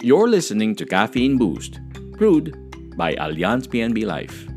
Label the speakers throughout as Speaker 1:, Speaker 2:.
Speaker 1: You're listening to Caffeine Boost, brewed by Allianz PNB Life.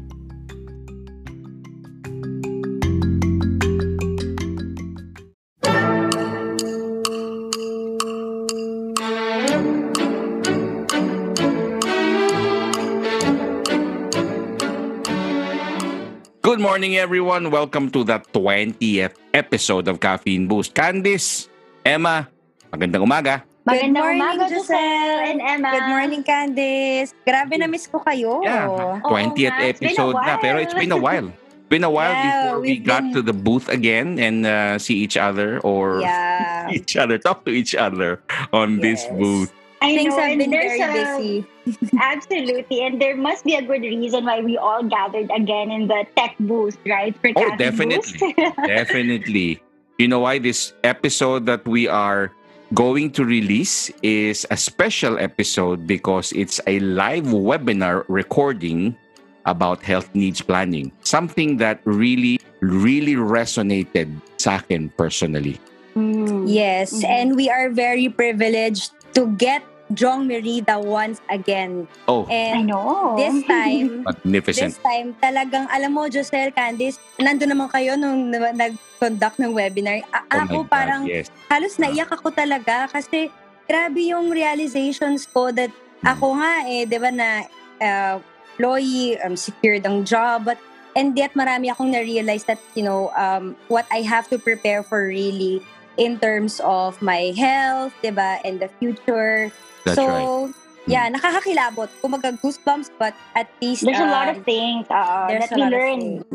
Speaker 1: Good morning, everyone. Welcome to the 20th episode of Caffeine Boost. Candice, Emma, magandang umaga.
Speaker 2: Good morning,
Speaker 3: umaga,
Speaker 2: Giselle.
Speaker 3: and Emma.
Speaker 2: Good morning, Candice. Grabe na miss ko kayo.
Speaker 1: Yeah, 20th
Speaker 3: nga, it's been a
Speaker 1: episode na, pero it's been a while. Been a while
Speaker 2: Yeah,
Speaker 1: before we got
Speaker 2: been-
Speaker 1: to the booth again and uh, see each other or
Speaker 2: Yeah.
Speaker 1: each other, talk to each other on this booth.
Speaker 3: I
Speaker 2: Things
Speaker 3: know,
Speaker 2: have
Speaker 3: and
Speaker 2: been
Speaker 3: there's
Speaker 2: very
Speaker 3: a-
Speaker 2: busy.
Speaker 3: Absolutely, and there must be a good reason why we all gathered again in the tech booth, right? For
Speaker 1: Oh, definitely. Definitely. You know why this episode that we are going to release is a special episode because it's a live webinar recording about health needs planning. Something that really, really resonated sa akin personally.
Speaker 3: Mm.
Speaker 2: Yes,
Speaker 3: Mhm.
Speaker 2: and we are very privileged to get Jong Merida once again.
Speaker 1: Oh,
Speaker 3: I
Speaker 2: And
Speaker 3: know.
Speaker 2: this time,
Speaker 1: magnificent.
Speaker 2: this time, talagang, alam mo, Giselle, Candice, nandun naman kayo nung na- nag-conduct ng webinar. A-
Speaker 1: Oh
Speaker 2: ako
Speaker 1: God,
Speaker 2: parang
Speaker 1: yes.
Speaker 2: halos naiyak ako talaga kasi grabe yung realizations ko that ako nga eh, di ba na uh, employee, um, secured ang job, but and yet marami akong na-realize that, you know, um, what I have to prepare for really in terms of my health, di ba, and the future.
Speaker 1: That's
Speaker 2: so,
Speaker 1: right.
Speaker 2: yeah, nakakakilabot. Kumaga goosebumps, but at least
Speaker 3: There's a lot
Speaker 2: um,
Speaker 3: of things uh,
Speaker 2: there's
Speaker 3: that we
Speaker 2: lot of
Speaker 3: learned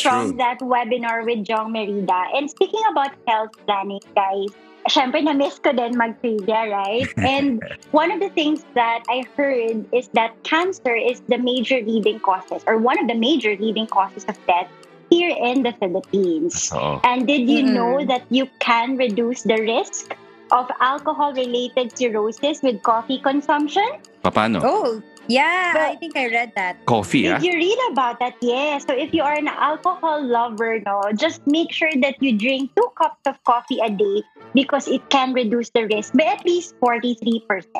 Speaker 3: from
Speaker 1: true.
Speaker 3: that webinar with Jong Merida. And speaking about health planning, guys, syempre na-miss ko din mag-trivia, right? And one of the things that I heard is that cancer is the major leading causes, or one of the major leading causes of death here in the Philippines.
Speaker 1: Oo.
Speaker 3: And did you
Speaker 2: Mm-mm.
Speaker 3: know that you can reduce the risk of alcohol-related cirrhosis with coffee consumption?
Speaker 1: Paano?
Speaker 2: Oh, yeah,
Speaker 3: But-
Speaker 2: I think I read that.
Speaker 1: Coffee, ah?
Speaker 3: Did you read about that? Yes. So if you are an alcohol lover, no, just make sure that you drink two cups of coffee a day because it can reduce the risk by at least 43%.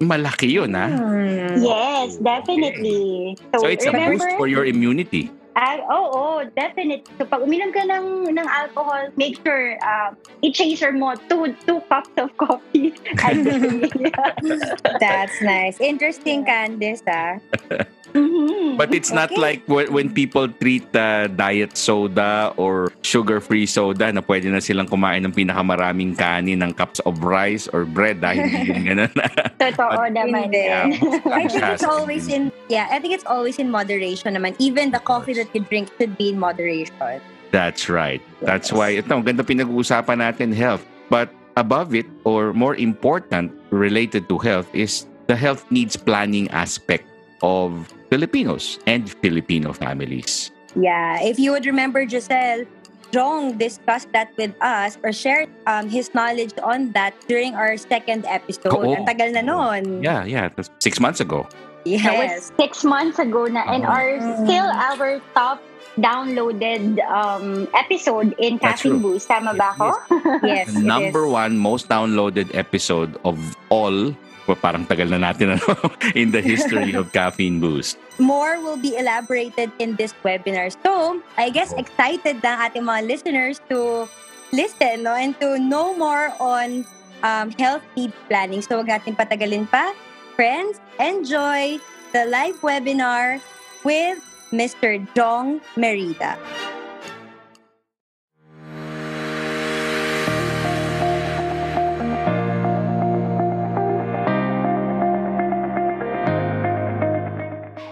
Speaker 1: Malaki yun, ah.
Speaker 2: Hmm.
Speaker 3: Yes, definitely. So,
Speaker 1: So it's a
Speaker 3: remember,
Speaker 1: boost for your immunity.
Speaker 3: Ah, oh, oh, definitely. So pag uminom ka ng, ng alcohol, make sure uh, i-chaser mo two, two cups of coffee.
Speaker 2: That's nice. Interesting, Candice, ah.
Speaker 3: Mhm.
Speaker 1: But it's not
Speaker 2: Okay.
Speaker 1: like when, when people treat uh, diet soda or sugar-free soda na pwede na silang kumain ng pinakamaraming kanin ng cups of rice or bread dahil hindi yun ganun.
Speaker 3: Totoo naman. Yan.
Speaker 2: I think it's always in yeah, I think it's always in moderation naman. Even the coffee that you drink should be in moderation.
Speaker 1: That's right. That's
Speaker 2: Yes.
Speaker 1: why ito, ang ganda pinag-uusapan natin health. But above it or more important related to health is the health needs planning aspect of Filipinos and Filipino families.
Speaker 2: Yeah. If you would remember Giselle, Jong discussed that with us or shared um, his knowledge on that during our second episode.
Speaker 1: Oo.
Speaker 2: Ang tagal na nun.
Speaker 1: Yeah, yeah. That's six months ago.
Speaker 3: That
Speaker 2: Yes.
Speaker 3: was six months ago na and
Speaker 1: Oh.
Speaker 3: are
Speaker 2: Mm.
Speaker 3: still our top downloaded um, episode in Caffeine. Boost. Tama ba ako?
Speaker 2: Yes.
Speaker 1: The
Speaker 2: it
Speaker 1: number one most downloaded episode of all well, parang tagal na natin ano, in the history of Caffeine Boost.
Speaker 2: more will be elaborated in this webinar. So, I guess excited na ating mga listeners to listen no, and to know more on um, health need planning. So, wag natin patagalin pa. Friends, enjoy the live webinar with Mr. Jong Merida.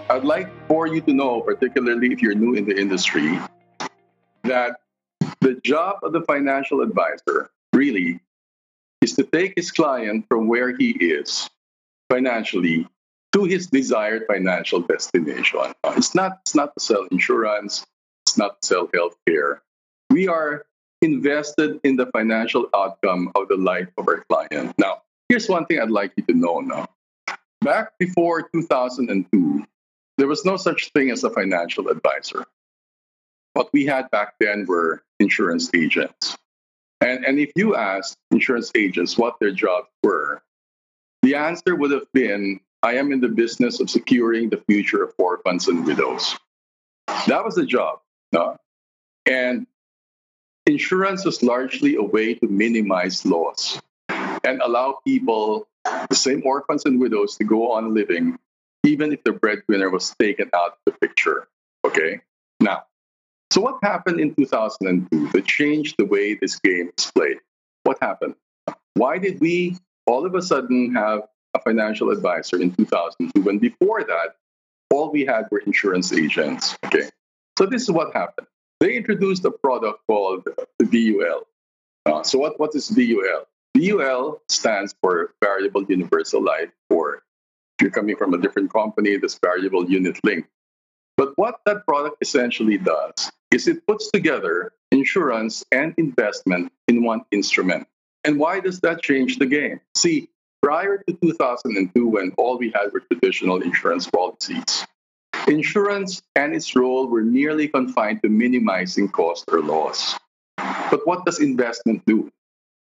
Speaker 4: I'd like for you to know, particularly if you're new in the industry, that the job of the financial advisor really is to take his client from where he is financially to his desired financial destination. It's not, it's not to sell insurance, it's not to sell healthcare. We are invested in the financial outcome of the life of our client. Now, here's one thing I'd like you to know now. Back before 2002, there was no such thing as a financial advisor. What we had back then were insurance agents. And, and if you asked insurance agents what their jobs were, the answer would have been I am in the business of securing the future of orphans and widows. That was the job. No? And insurance was largely a way to minimize loss and allow people, the same orphans and widows, to go on living, even if the breadwinner was taken out of the picture. Okay? Now, so what happened in 2002 that changed the way this game is played? What happened? Why did we all of a sudden have a financial advisor in 2002 when before that, all we had were insurance agents? Okay. So this is what happened. They introduced a product called the VUL. Uh, so what, what is VUL? VUL stands for Variable Universal Life, or if you're coming from a different company, this Variable Unit Link. But what that product essentially does is it puts together insurance and investment in one instrument. And why does that change the game? See, prior to 2002, when all we had were traditional insurance policies, insurance and its role were merely confined to minimizing cost or loss. But what does investment do?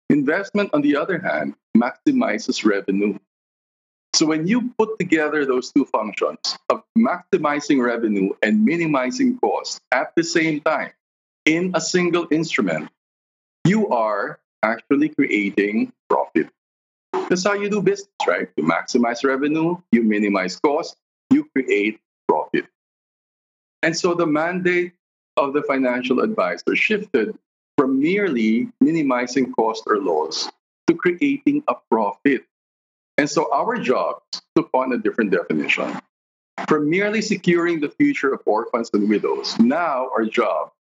Speaker 4: Investment, on the other hand, maximizes revenue. So when you put together those two functions of maximizing revenue and minimizing cost at the same time in a single instrument, you are actually creating profit. That's how you do business, right? You maximize revenue, you minimize cost, you create profit. And so the mandate of the financial advisor shifted from merely minimizing cost or loss to creating a profit. And so our jobs took on a different definition. From merely securing the future of orphans and widows, now our job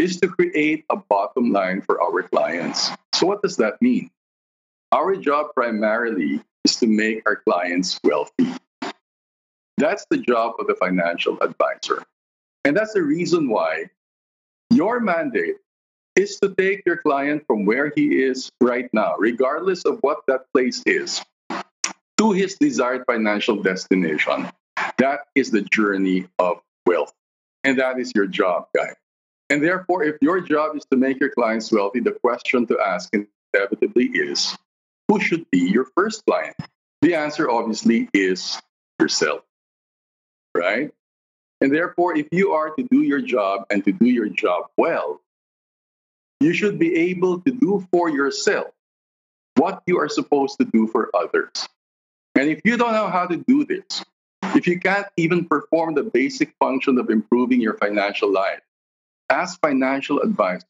Speaker 4: is to create a bottom line for our clients. So, what does that mean? Our job primarily is to make our clients wealthy. That's the job of the financial advisor. And that's the reason why your mandate is to take your client from where he is right now, regardless of what that place is, to his desired financial destination. That is the journey of wealth. And that is your job, guys. And therefore, if your job is to make your clients wealthy, the question to ask inevitably is who should be your first client? The answer obviously is yourself, right? And therefore, if you are to do your job and to do your job well, you should be able to do for yourself what you are supposed to do for others. And if you don't know how to do this, if you can't even perform the basic function of improving your financial life, as financial advisors,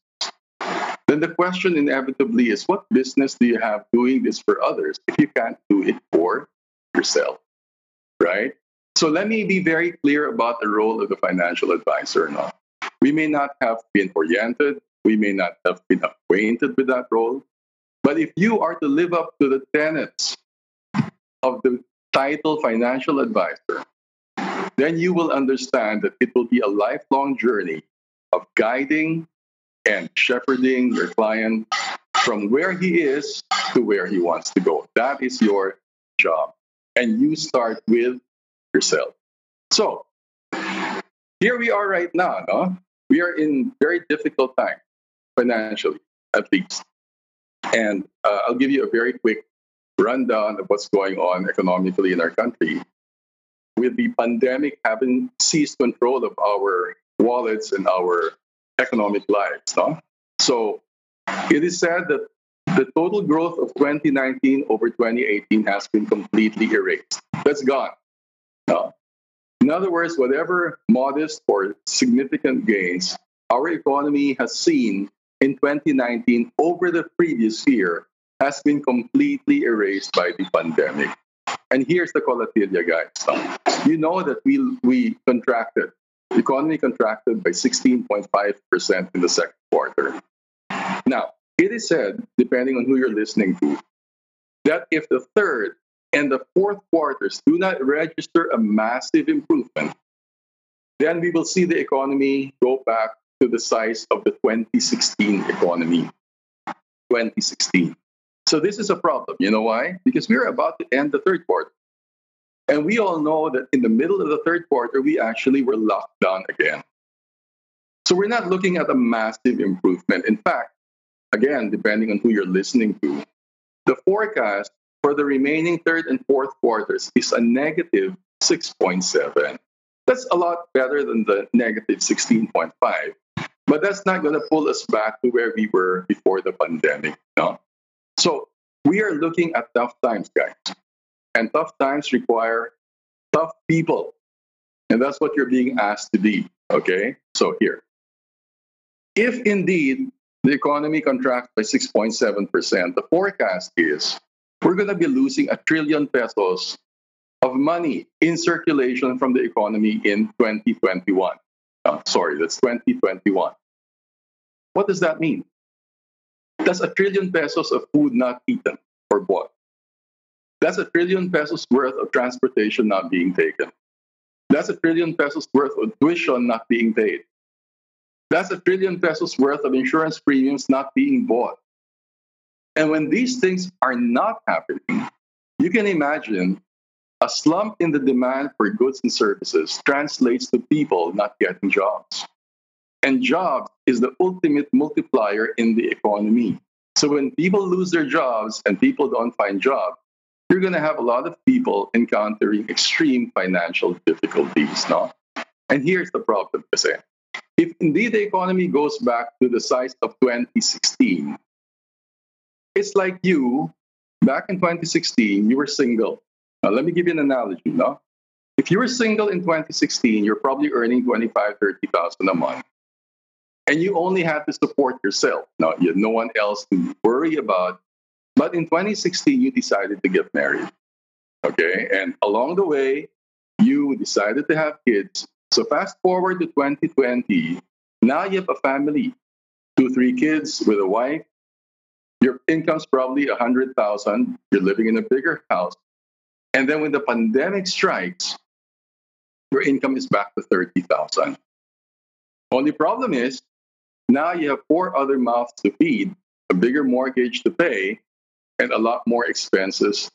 Speaker 4: then the question inevitably is what business do you have doing this for others if you can't do it for yourself? Right? So let me be very clear about the role of the financial advisor now. We may not have been oriented, we may not have been acquainted with that role, but if you are to live up to the tenets of the title financial advisor, then you will understand that it will be a lifelong journey of guiding and shepherding your client from where he is to where he wants to go. That is your job. And you start with yourself. So, here we are right now, no? We are in very difficult time financially, at least. And uh, I'll give you a very quick rundown of what's going on economically in our country. With the pandemic having seized control of our wallets and our economic lives. No? So it is said that the total growth of 2019 over 2018 has been completely erased. That's gone. No? In other words, whatever modest or significant gains our economy has seen in 2019 over the previous year has been completely erased by the pandemic. And here's the colatilla, guys. You know that we, we contracted the economy contracted by 16.5% in the second quarter. Now, it is said, depending on who you're listening to, that if the third and the fourth quarters do not register a massive improvement, then we will see the economy go back to the size of the 2016 economy. 2016. So this is a problem. You know why? Because we're about to end the third quarter. And we all know that in the middle of the third quarter, we actually were locked down again. So we're not looking at a massive improvement. In fact, again, depending on who you're listening to, the forecast for the remaining third and fourth quarters is a negative 6.7. That's a lot better than the negative 16.5. But that's not going to pull us back to where we were before the pandemic. No? So we are looking at tough times, guys. And tough times require tough people. And that's what you're being asked to be. Okay? So here. If indeed the economy contracts by 6.7%, the forecast is we're going to be losing a trillion pesos of money in circulation from the economy in 2021. Uh, sorry, that's 2021. What does that mean? That's a trillion pesos of food not eaten or bought. That's a trillion pesos worth of transportation not being taken. That's a trillion pesos worth of tuition not being paid. That's a trillion pesos worth of insurance premiums not being bought. And when these things are not happening, you can imagine a slump in the demand for goods and services translates to people not getting jobs. And jobs is the ultimate multiplier in the economy. So when people lose their jobs and people don't find jobs, you're going to have a lot of people encountering extreme financial difficulties. No? And here's the problem. If indeed the economy goes back to the size of 2016, it's like you, back in 2016, you were single. Now, let me give you an analogy. No? If you were single in 2016, you're probably earning 25, 30,000 a month. And you only had to support yourself. Now, you had no one else to worry about but in 2016, you decided to get married. Okay. And along the way, you decided to have kids. So fast forward to 2020, now you have a family, two, three kids with a wife. Your income's probably a hundred thousand. You're living in a bigger house. And then when the pandemic strikes, your income is back to 30,000. Only problem is now you have four other mouths to feed, a bigger mortgage to pay, and a lot more expenses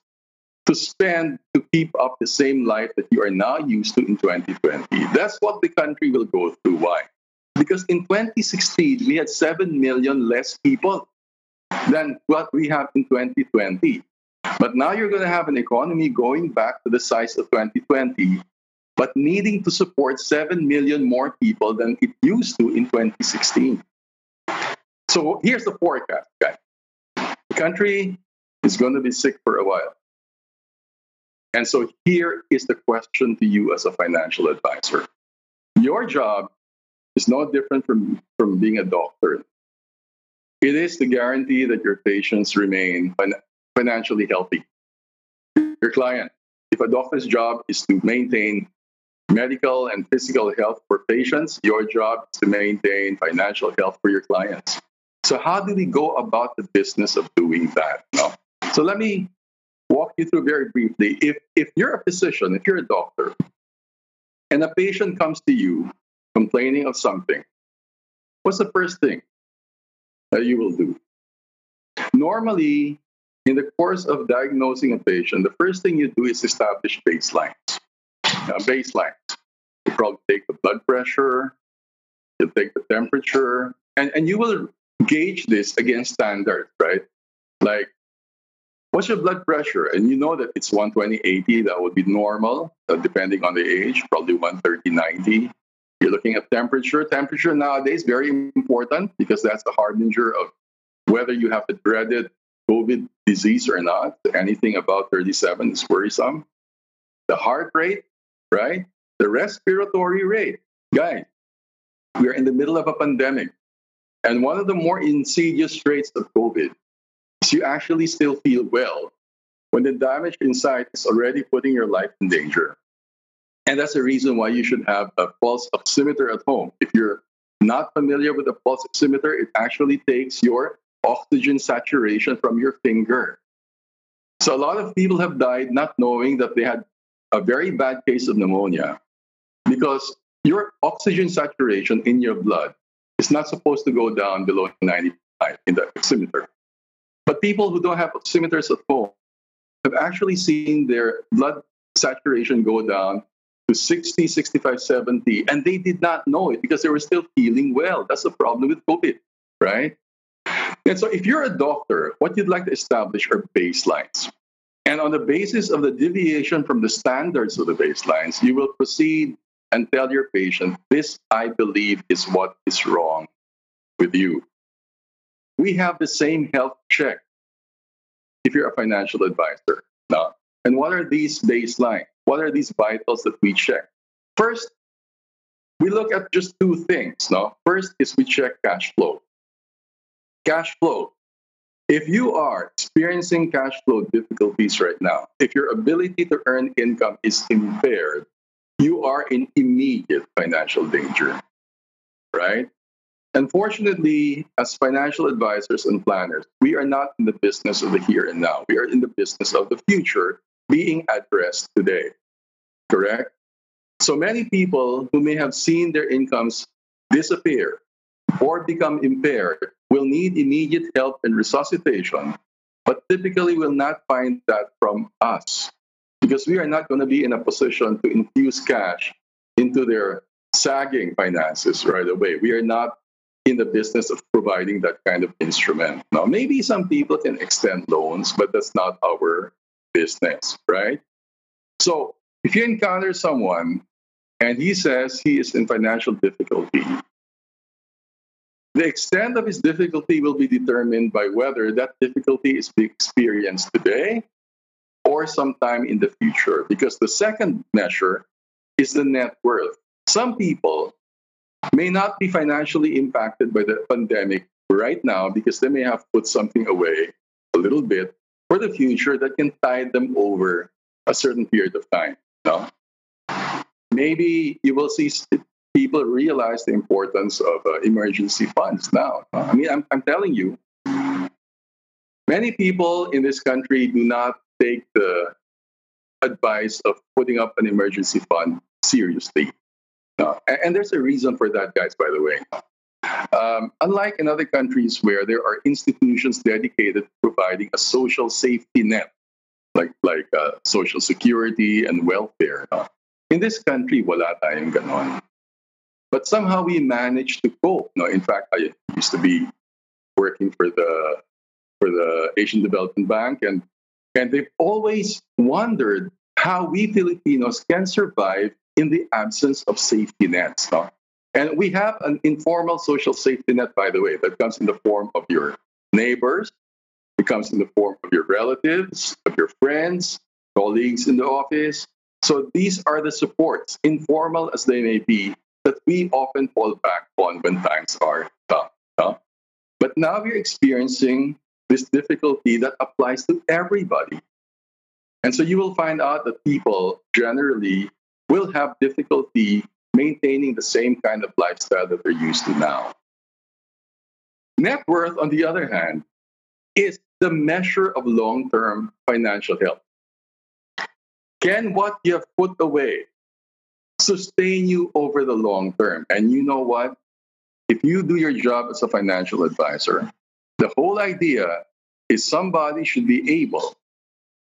Speaker 4: to spend to keep up the same life that you are now used to in 2020. That's what the country will go through. Why? Because in 2016, we had 7 million less people than what we have in 2020. But now you're going to have an economy going back to the size of 2020, but needing to support 7 million more people than it used to in 2016. So here's the forecast, guys. The country is going to be sick for a while. And so here is the question to you as a financial advisor. Your job is no different from, from being a doctor. It is to guarantee that your patients remain financially healthy. Your client, if a doctor's job is to maintain medical and physical health for patients, your job is to maintain financial health for your clients. So, how do we go about the business of doing that? So let me walk you through very briefly. If, if you're a physician, if you're a doctor, and a patient comes to you complaining of something, what's the first thing that you will do? Normally, in the course of diagnosing a patient, the first thing you do is establish baselines. Uh, baselines. You probably take the blood pressure, you take the temperature, and, and you will gauge this against standards, right? Like What's your blood pressure? And you know that it's 120, 80, that would be normal, uh, depending on the age, probably 130, 90. You're looking at temperature. Temperature nowadays very important because that's the harbinger of whether you have the dreaded COVID disease or not. Anything above 37 is worrisome. The heart rate, right? The respiratory rate. Guys, we are in the middle of a pandemic. And one of the more insidious traits of COVID you actually still feel well when the damage inside is already putting your life in danger. And that's the reason why you should have a pulse oximeter at home. If you're not familiar with a pulse oximeter, it actually takes your oxygen saturation from your finger. So a lot of people have died not knowing that they had a very bad case of pneumonia because your oxygen saturation in your blood is not supposed to go down below 95 in the oximeter. But people who don't have oximeters at home have actually seen their blood saturation go down to 60, 65, 70, and they did not know it because they were still feeling well. That's the problem with COVID, right? And so if you're a doctor, what you'd like to establish are baselines. And on the basis of the deviation from the standards of the baselines, you will proceed and tell your patient, This, I believe, is what is wrong with you. We have the same health check if you're a financial advisor. Now, and what are these baselines? What are these vitals that we check? First, we look at just two things. No, first is we check cash flow. Cash flow. If you are experiencing cash flow difficulties right now, if your ability to earn income is impaired, you are in immediate financial danger, right? Unfortunately, as financial advisors and planners, we are not in the business of the here and now. We are in the business of the future being addressed today, correct? So many people who may have seen their incomes disappear or become impaired will need immediate help and resuscitation, but typically will not find that from us because we are not going to be in a position to infuse cash into their sagging finances right away. We are not in the business of providing that kind of instrument. Now, maybe some people can extend loans, but that's not our business, right? So, if you encounter someone and he says he is in financial difficulty, the extent of his difficulty will be determined by whether that difficulty is being experienced today or sometime in the future. Because the second measure is the net worth. Some people may not be financially impacted by the pandemic right now because they may have put something away a little bit for the future that can tide them over a certain period of time. No? Maybe you will see people realize the importance of uh, emergency funds now. I mean, I'm, I'm telling you, many people in this country do not take the advice of putting up an emergency fund seriously. And, there's a reason for that, guys, by the way. Um, unlike in other countries where there are institutions dedicated to providing a social safety net, like, like uh, social security and welfare, uh, in this country, wala tayong ganon. But somehow we managed to cope. No, in fact, I used to be working for the for the Asian Development Bank, and and they've always wondered how we Filipinos can survive in the absence of safety nets. No? And we have an informal social safety net, by the way, that comes in the form of your neighbors, it comes in the form of your relatives, of your friends, colleagues in the office. So these are the supports, informal as they may be, that we often fall back on when times are tough. But now we're experiencing this difficulty that applies to everybody. And so you will find out that people generally will have difficulty maintaining the same kind of lifestyle that they're used to now. Net worth, on the other hand, is the measure of long term financial health. Can what you have put away sustain you over the long term. And you know what? If you do your job as a financial advisor, the whole idea is somebody should be able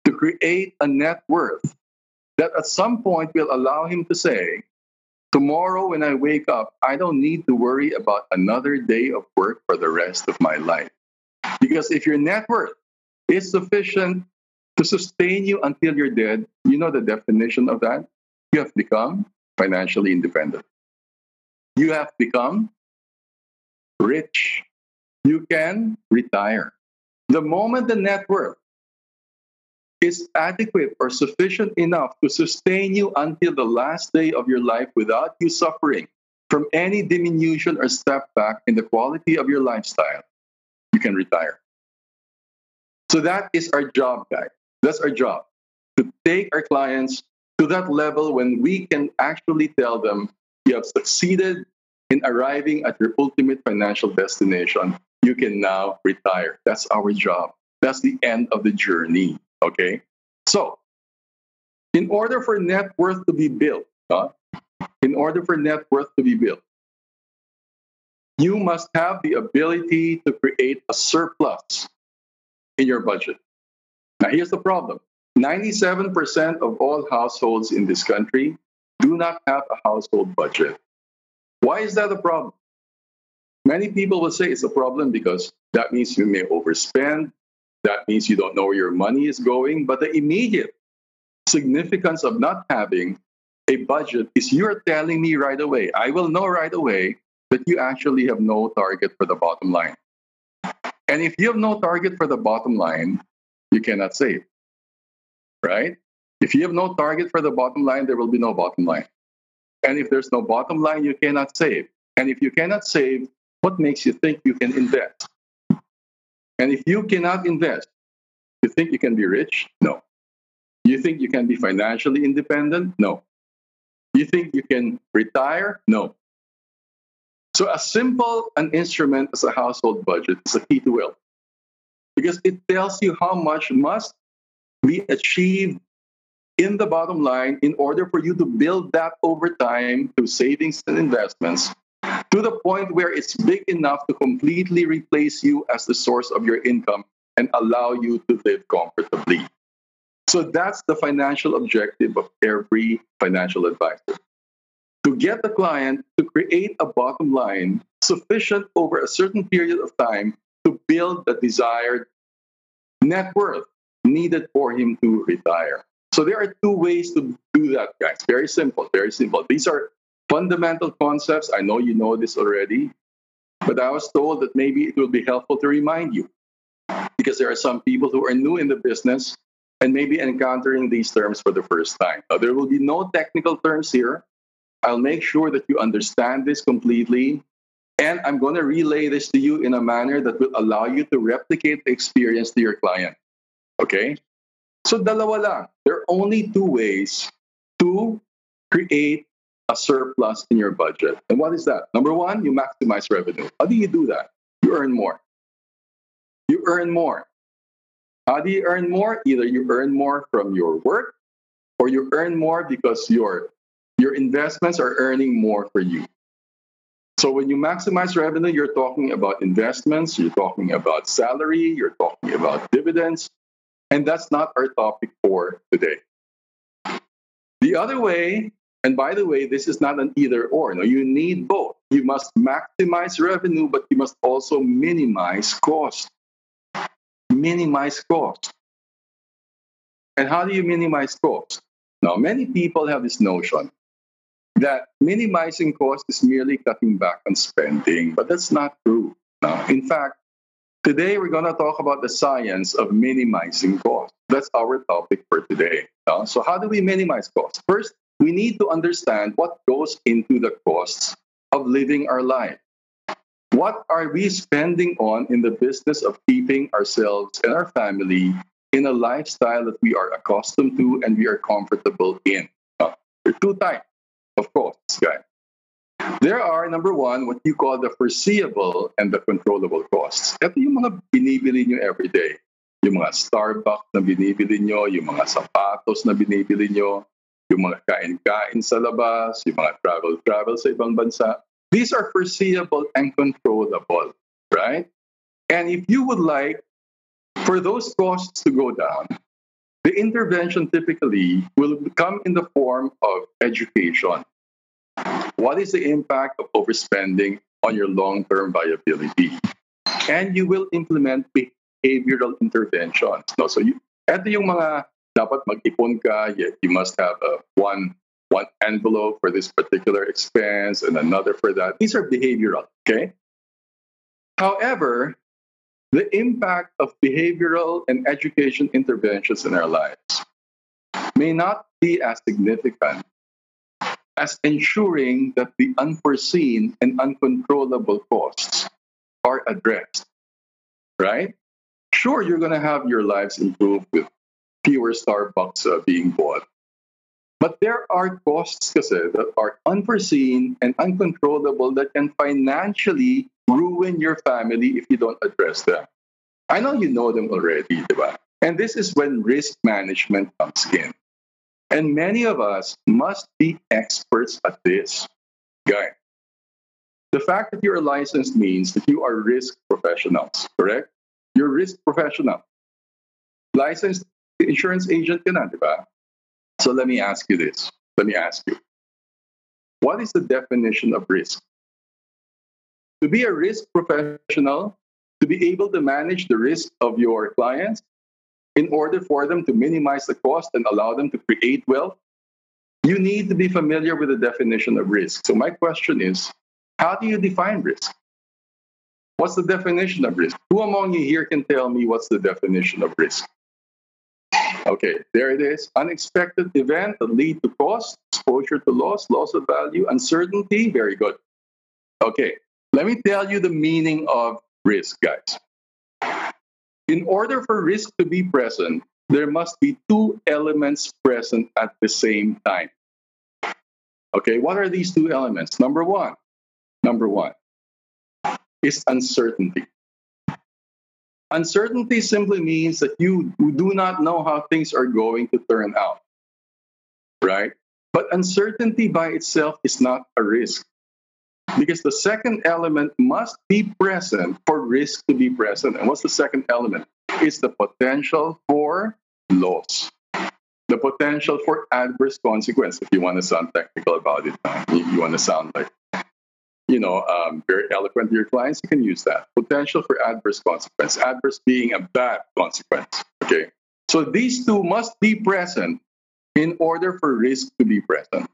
Speaker 4: to create a net worth that at some point will allow him to say, Tomorrow, when I wake up, I don't need to worry about another day of work for the rest of my life. Because if your net worth is sufficient to sustain you until you're dead, you know the definition of that? You have become financially independent. You have become rich. You can retire. The moment the net worth is adequate or sufficient enough to sustain you until the last day of your life without you suffering from any diminution or step back in the quality of your lifestyle, you can retire. So that is our job, guys. That's our job to take our clients to that level when we can actually tell them you have succeeded in arriving at your ultimate financial destination. You can now retire. That's our job. That's the end of the journey. Okay. So, in order for net worth to be built, uh, in order for net worth to be built, you must have the ability to create a surplus in your budget. Now, here's the problem 97% of all households in this country do not have a household budget. Why is that a problem? Many people will say it's a problem because that means you may overspend, That means you don't know where your money is going. But the immediate significance of not having a budget is you're telling me right away, I will know right away that you actually have no target for the bottom line. And if you have no target for the bottom line, you cannot save. Right? If you have no target for the bottom line, there will be no bottom line. And if there's no bottom line, you cannot save. And if you cannot save, what makes you think you can invest? And if you cannot invest, you think you can be rich? No. You think you can be financially independent? No. You think you can retire? No. So, as simple an instrument as a household budget is a key to wealth because it tells you how much must be achieved in the bottom line in order for you to build that over time through savings and investments to the point where it's big enough to completely replace you as the source of your income and allow you to live comfortably. So that's the financial objective of every financial advisor. To get the client to create a bottom line sufficient over a certain period of time to build the desired net worth needed for him to retire. So there are two ways to do that, guys. Very simple, very simple. These are fundamental concepts. I know you know this already, but I was told that maybe it will be helpful to remind you because there are some people who are new in the business and maybe encountering these terms for the first time. Now, there will be no technical terms here. I'll make sure that you understand this completely. And I'm going to relay this to you in a manner that will allow you to replicate the experience to your client. Okay? So, dalawa lang. There are only two ways to create a surplus in your budget. And what is that? Number one, you maximize revenue. How do you do that? You earn more. You earn more. How do you earn more? Either you earn more from your work or you earn more because your, your investments are earning more for you. So when you maximize revenue, you're talking about investments, you're talking about salary, you're talking about dividends, and that's not our topic for today. The other way, and by the way, this is not an either or. No, you need both. You must maximize revenue, but you must also minimize cost minimize cost. And how do you minimize cost? Now, many people have this notion that minimizing cost is merely cutting back on spending, but that's not true. Now, in fact, today we're going to talk about the science of minimizing cost. That's our topic for today. So, how do we minimize cost? First, we need to understand what goes into the costs of living our life. What are we spending on in the business of keeping ourselves and our family in a lifestyle that we are accustomed to and we are comfortable in? There are two types of costs, guys. There are, number one, what you call the foreseeable and the controllable costs. Ito yung mga binibili nyo every day. Yung mga Starbucks na binibili nyo, yung mga sapatos na binibili nyo, yung mga kain-kain sa labas, yung mga travel-travel sa ibang bansa. These are foreseeable and controllable, right? And if you would like for those costs to go down, the intervention typically will come in the form of education. What is the impact of overspending on your long term viability? And you will implement behavioral interventions. No? So, you, ito yung mga dapat ka, you must have a one one envelope for this particular expense and another for that. These are behavioral, okay? However, the impact of behavioral and education interventions in our lives may not be as significant as ensuring that the unforeseen and uncontrollable costs are addressed, right? Sure, you're going to have your lives improved with fewer Starbucks uh, being bought, but there are costs kasi that are unforeseen and uncontrollable that can financially ruin your family if you don't address them. I know you know them already, diba? And this is when risk management comes in. And many of us must be experts at this. Guy, the fact that you're licensed means that you are risk professionals, correct? You're risk professional. Licensed insurance agent ka na, diba? So let me ask you this. Let me ask you. What is the definition of risk? To be a risk professional, to be able to manage the risk of your clients in order for them to minimize the cost and allow them to create wealth, you need to be familiar with the definition of risk. So, my question is how do you define risk? What's the definition of risk? Who among you here can tell me what's the definition of risk? Okay, there it is. Unexpected event that lead to cost, exposure to loss, loss of value, uncertainty. Very good. Okay, let me tell you the meaning of risk, guys. In order for risk to be present, there must be two elements present at the same time. Okay, what are these two elements? Number one, number one is uncertainty. Uncertainty simply means that you do not know how things are going to turn out, right? But uncertainty by itself is not a risk because the second element must be present for risk to be present. And what's the second element? It's the potential for loss, the potential for adverse consequence. If you want to sound technical about it, you, you want to sound like you know, um, very eloquent to your clients, you can use that. Potential for adverse consequence, adverse being a bad consequence. Okay. So these two must be present in order for risk to be present.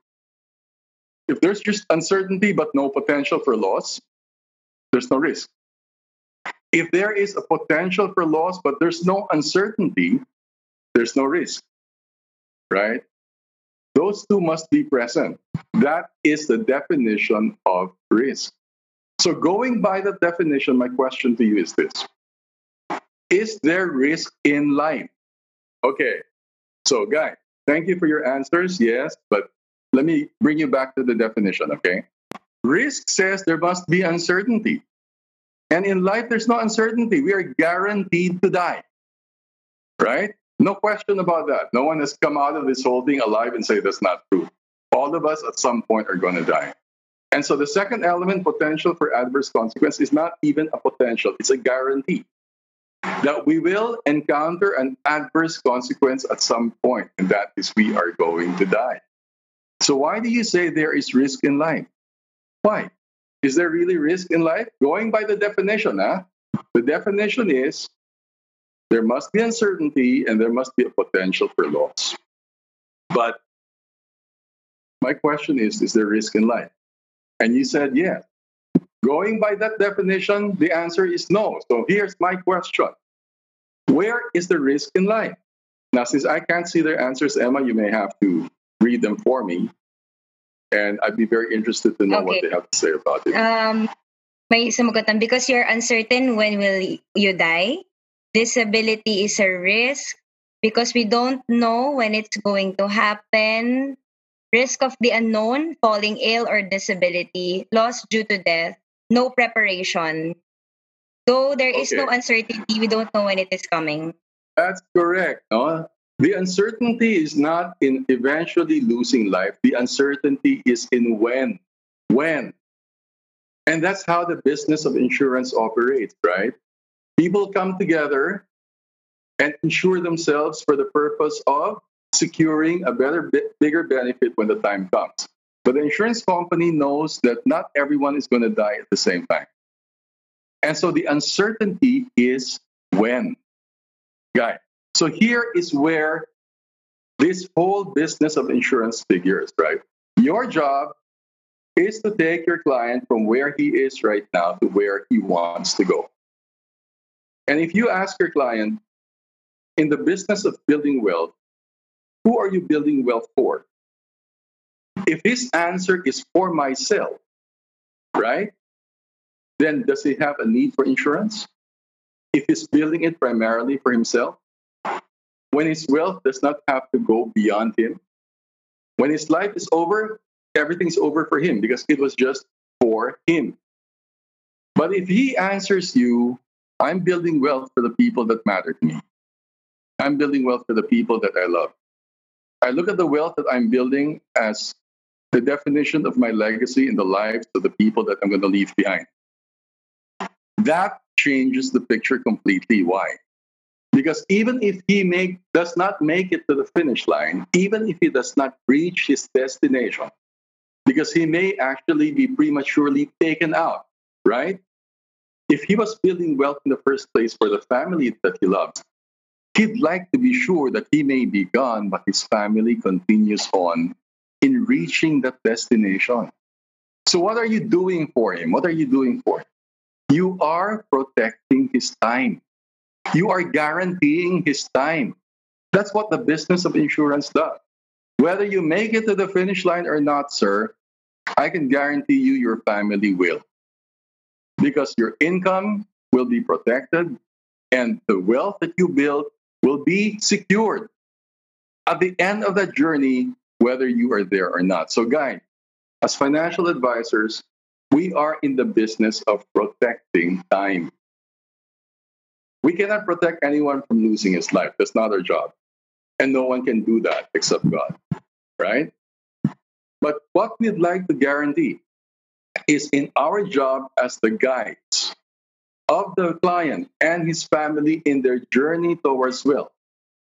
Speaker 4: If there's just uncertainty but no potential for loss, there's no risk. If there is a potential for loss but there's no uncertainty, there's no risk. Right? Those two must be present. That is the definition of risk. So, going by the definition, my question to you is this Is there risk in life? Okay, so, guys, thank you for your answers. Yes, but let me bring you back to the definition, okay? Risk says there must be uncertainty. And in life, there's no uncertainty. We are guaranteed to die, right? No question about that. No one has come out of this whole thing alive and say that's not true. All of us at some point are going to die. And so the second element, potential for adverse consequence, is not even a potential, it's a guarantee that we will encounter an adverse consequence at some point, and that is we are going to die. So, why do you say there is risk in life? Why? Is there really risk in life? Going by the definition, huh? the definition is there must be uncertainty and there must be a potential for loss. But my question is Is there risk in life? And you said yes. Going by that definition, the answer is no. So here's my question Where is the risk in life? Now, since I can't see their answers, Emma, you may have to read them for me. And I'd be very interested to know okay. what they have to say about it.
Speaker 2: Um, may because you're uncertain when will you die disability is a risk because we don't know when it's going to happen. Risk of the unknown, falling ill or disability, loss due to death, no preparation. Though there is okay. no uncertainty, we don't know when it is coming.
Speaker 4: That's correct. No? The uncertainty is not in eventually losing life. The uncertainty is in when. When. And that's how the business of insurance operates, right? People come together and insure themselves for the purpose of securing a better, bigger benefit when the time comes. But the insurance company knows that not everyone is going to die at the same time. And so the uncertainty is when. Guy. So here is where this whole business of insurance figures, right? Your job is to take your client from where he is right now to where he wants to go. And if you ask your client, in the business of building wealth, who are you building wealth for? If his answer is for myself, right? Then does he have a need for insurance? If he's building it primarily for himself, when his wealth does not have to go beyond him, when his life is over, everything's over for him because it was just for him. But if he answers you I'm building wealth for the people that matter to me. I'm building wealth for the people that I love. I look at the wealth that I'm building as the definition of my legacy in the lives of the people that I'm going to leave behind. That changes the picture completely. Why? Because even if he make, does not make it to the finish line, even if he does not reach his destination, because he may actually be prematurely taken out, right? If he was building wealth in the first place for the family that he loves, he'd like to be sure that he may be gone, but his family continues on in reaching that destination. So, what are you doing for him? What are you doing for him? You are protecting his time. You are guaranteeing his time. That's what the business of insurance does. Whether you make it to the finish line or not, sir, I can guarantee you your family will. Because your income will be protected and the wealth that you build will be secured at the end of that journey, whether you are there or not. So, guys, as financial advisors, we are in the business of protecting time. We cannot protect anyone from losing his life. That's not our job. And no one can do that except God, right? But what we'd like to guarantee is in our job as the guides of the client and his family in their journey towards will.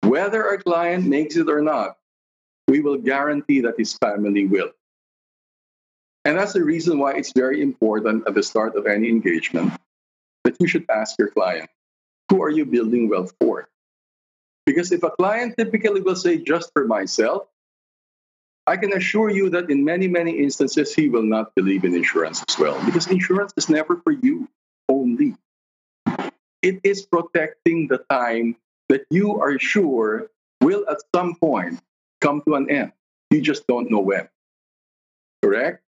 Speaker 4: Whether our client makes it or not, we will guarantee that his family will. And that's the reason why it's very important at the start of any engagement that you should ask your client, who are you building wealth for? Because if a client typically will say, just for myself, I can assure you that in many, many instances, he will not believe in insurance as well. Because insurance is never for you only. It is protecting the time that you are sure will at some point come to an end. You just don't know when. Correct?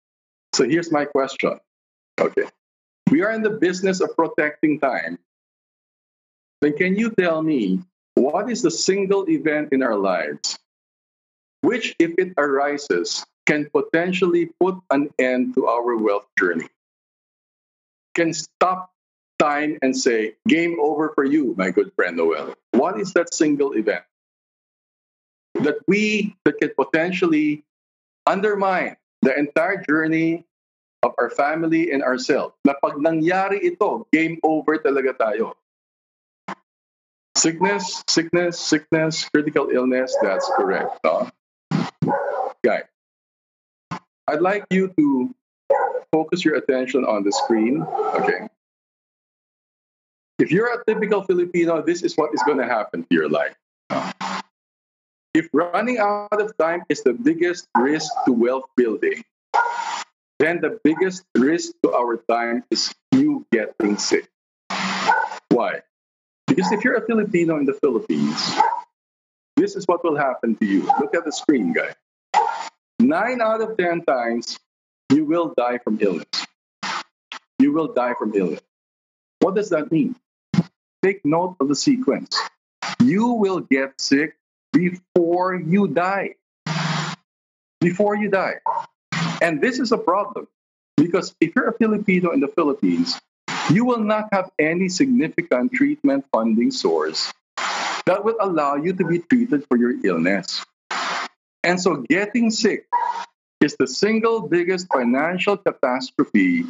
Speaker 4: So here's my question. Okay. We are in the business of protecting time. Then can you tell me what is the single event in our lives which, if it arises, can potentially put an end to our wealth journey? Can stop time and say, game over for you, my good friend Noel. What is that single event that we that can potentially undermine the entire journey of our family and ourselves. Na pag nangyari ito, game over talaga tayo. Sickness, sickness, sickness, critical illness, that's correct. No? Guy, I'd like you to focus your attention on the screen. Okay. If you're a typical Filipino, this is what is going to happen to your life. If running out of time is the biggest risk to wealth building, then the biggest risk to our time is you getting sick. Why? Because if you're a Filipino in the Philippines, this is what will happen to you. Look at the screen, guy. Nine out of 10 times, you will die from illness. You will die from illness. What does that mean? Take note of the sequence. You will get sick before you die. Before you die. And this is a problem because if you're a Filipino in the Philippines, you will not have any significant treatment funding source that will allow you to be treated for your illness. And so getting sick is the single biggest financial catastrophe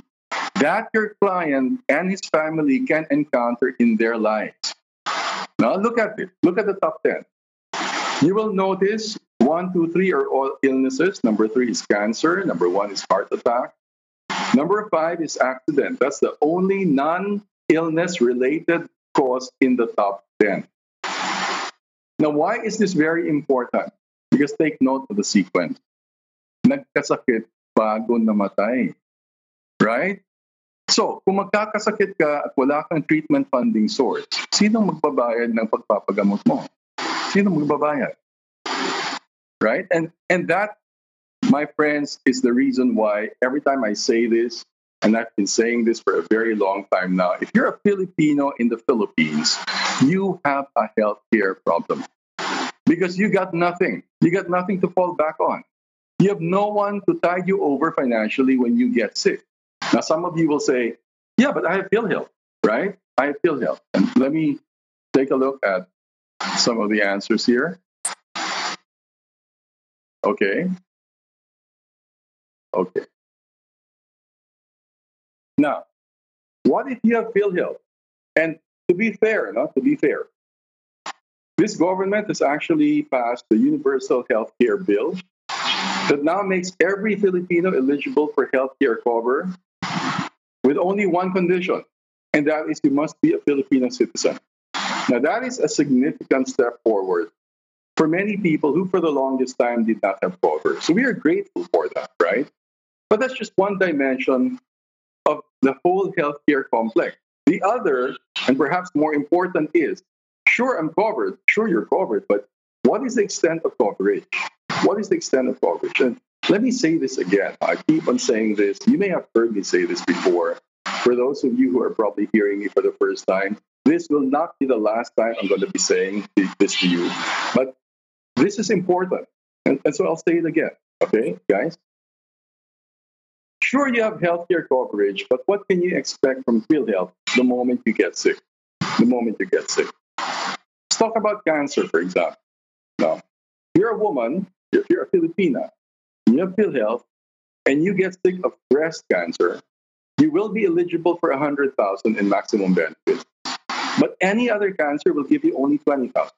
Speaker 4: that your client and his family can encounter in their lives. Now look at it. Look at the top 10. You will notice one, two, three are all illnesses. Number three is cancer. Number one is heart attack. Number five is accident. That's the only non illness related cause in the top 10. Now, why is this very important? Because take note of the sequence. Nagkasakit bago namatay. Right? So, kung magkakasakit ka at wala kang treatment funding source, sino magbabayad ng pagpapagamot mo? Sino magbabayad? right? And and that, my friends, is the reason why every time I say this, and I've been saying this for a very long time now, if you're a Filipino in the Philippines, you have a healthcare problem because you got nothing. You got nothing to fall back on. You have no one to tide you over financially when you get sick. Now, some of you will say, "Yeah, but I have PhilHealth, right? I have PhilHealth." And let me take a look at some of the answers here. Okay. Okay. Now, what if you have PhilHealth? And to be fair, not to be fair, this government has actually passed the Universal Health Care Bill that now makes every Filipino eligible for health care cover with only one condition and that is you must be a Filipino citizen. Now, that is a significant step forward for many people who, for the longest time, did not have cover. So we are grateful for that, right? But that's just one dimension of the whole healthcare complex. The other, and perhaps more important, is sure, I'm covered, sure, you're covered, but what is the extent of coverage? What is the extent of coverage? And let me say this again. I keep on saying this. You may have heard me say this before. For those of you who are probably hearing me for the first time, this will not be the last time I'm going to be saying this to you. But this is important. And, and so I'll say it again. Okay, guys? Sure, you have healthcare coverage, but what can you expect from PhilHealth the moment you get sick? The moment you get sick. Talk about cancer, for example. Now, you're a woman, if you're a Filipina, you have PhilHealth, and you get sick of breast cancer, you will be eligible for 100000 in maximum benefit. But any other cancer will give you only 20000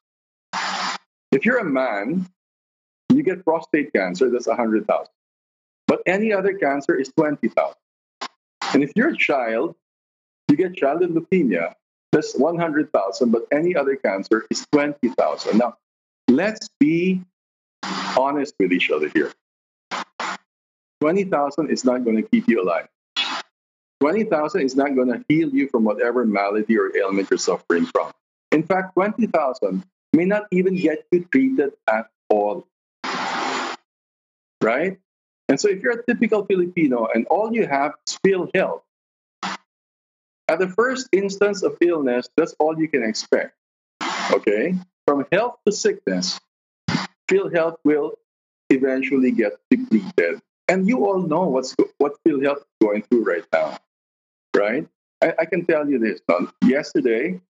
Speaker 4: If you're a man, you get prostate cancer, that's 100000 But any other cancer is 20000 And if you're a child, you get childhood leukemia, that's 100000 but any other cancer is 20000 Now, let's be honest with each other here. 20,000 is not going to keep you alive. 20,000 is not going to heal you from whatever malady or ailment you're suffering from. In fact, 20,000 may not even get you treated at all. Right? And so if you're a typical Filipino and all you have is PhilHealth, at the first instance of illness, that's all you can expect. Okay? From health to sickness, PhilHealth will eventually get depleted and you all know what's what PhilHealth is going through right now, right? I, I can tell you this. yesterday,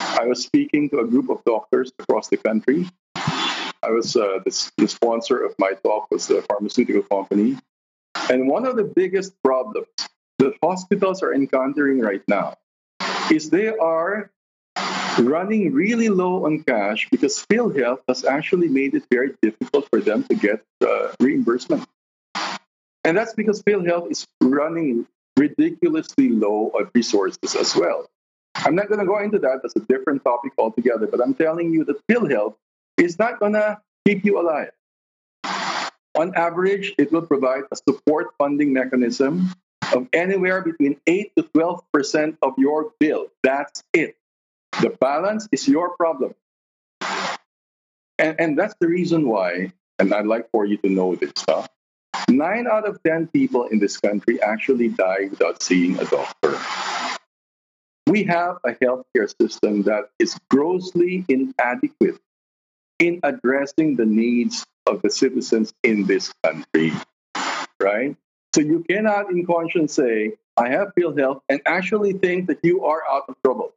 Speaker 4: I was speaking to a group of doctors across the country. I was uh, the, the sponsor of my talk was the pharmaceutical company, and one of the biggest problems that hospitals are encountering right now is they are running really low on cash because PhilHealth has actually made it very difficult for them to get uh, reimbursement. And that's because PhilHealth is running ridiculously low on resources as well. I'm not going to go into that. That's a different topic altogether. But I'm telling you that PhilHealth is not going to keep you alive. On average, it will provide a support funding mechanism of anywhere between 8 to 12% of your bill. That's it. The balance is your problem. And, and that's the reason why, and I'd like for you to know this stuff. Nine out of 10 people in this country actually die without seeing a doctor. We have a healthcare system that is grossly inadequate in addressing the needs of the citizens in this country, right? So you cannot, in conscience, say, I have PhilHealth and actually think that you are out of trouble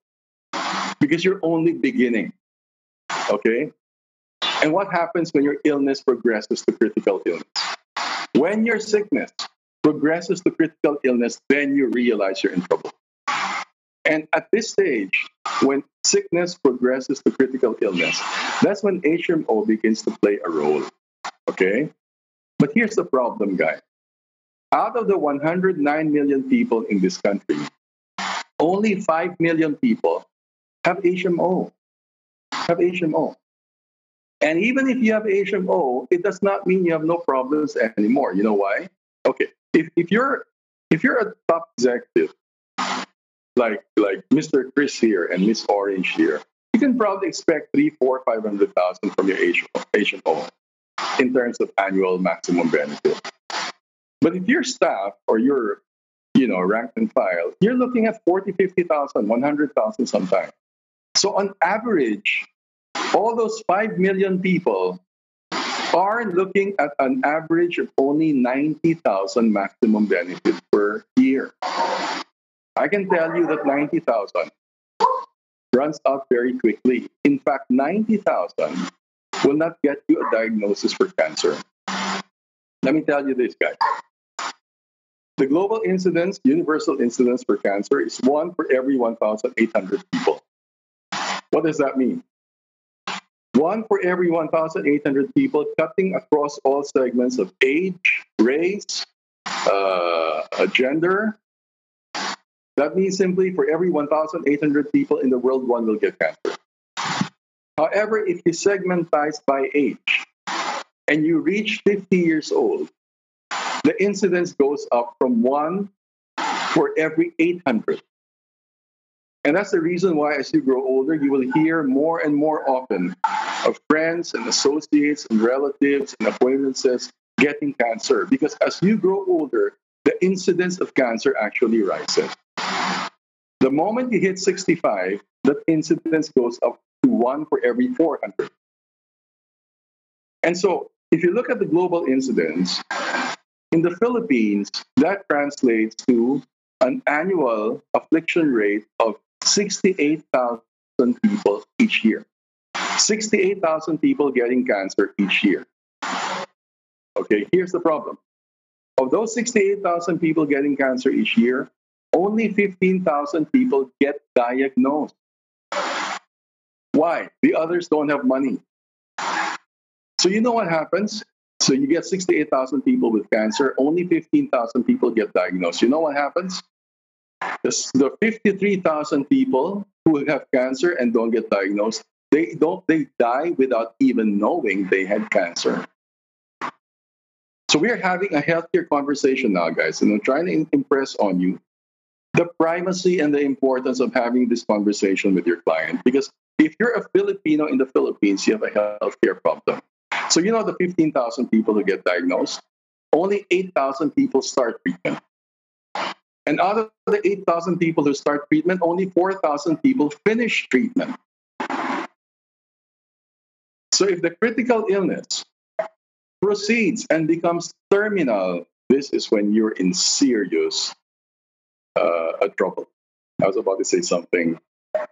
Speaker 4: because you're only beginning, okay? And what happens when your illness progresses to critical illness? When your sickness progresses to critical illness, then you realize you're in trouble. And at this stage, when sickness progresses to critical illness, that's when HMO begins to play a role. Okay? But here's the problem, guys. Out of the 109 million people in this country, only 5 million people have HMO. Have HMO. And even if you have HMO, it does not mean you have no problems anymore. You know why? Okay, if, if you're if you're a top executive, like like Mr. Chris here and Miss Orange here, you can probably expect three, four, five hundred thousand from your HMO in terms of annual maximum benefit. But if you're staff or you're, you know, rank and file, you're looking at 40, 50,000, 100,000 sometimes. So on average, all those 5 million people are looking at an average of only 90,000 maximum benefit per year. I can tell you that 90,000 runs out very quickly. In fact, 90,000 will not get you a diagnosis for cancer. Let me tell you this, guys. The global incidence, universal incidence for cancer is one for every 1,800 people. What does that mean? one for every 1,800 people, cutting across all segments of age, race, uh, gender, That means simply for every 1,800 people in the world, one will get cancer. However, if you segmentize by age and you reach 50 years old, the incidence goes up from one for every 800. And that's the reason why, as you grow older, you will hear more and more often of friends and associates and relatives and acquaintances getting cancer. Because as you grow older, the incidence of cancer actually rises. The moment you hit 65, that incidence goes up to one for every 400. And so, if you look at the global incidence, in the Philippines, that translates to an annual affliction rate of 68,000 people each year. 68,000 people getting cancer each year. Okay, here's the problem. Of those 68,000 people getting cancer each year, only 15,000 people get diagnosed. Why? The others don't have money. So, you know what happens? So, you get 68,000 people with cancer, only 15,000 people get diagnosed. You know what happens? The, 53,000 people who have cancer and don't get diagnosed, they don't they die without even knowing they had cancer. So we are having a healthcare conversation now, guys, and I'm trying to impress on you the primacy and the importance of having this conversation with your client. Because if you're a Filipino in the Philippines, you have a healthcare problem. So you know the 15,000 people who get diagnosed, only 8,000 people start treatment. And out of the 8,000 people who start treatment, only 4,000 people finish treatment. So if the critical illness proceeds and becomes terminal, this is when you're in serious uh, trouble. I was about to say something uh,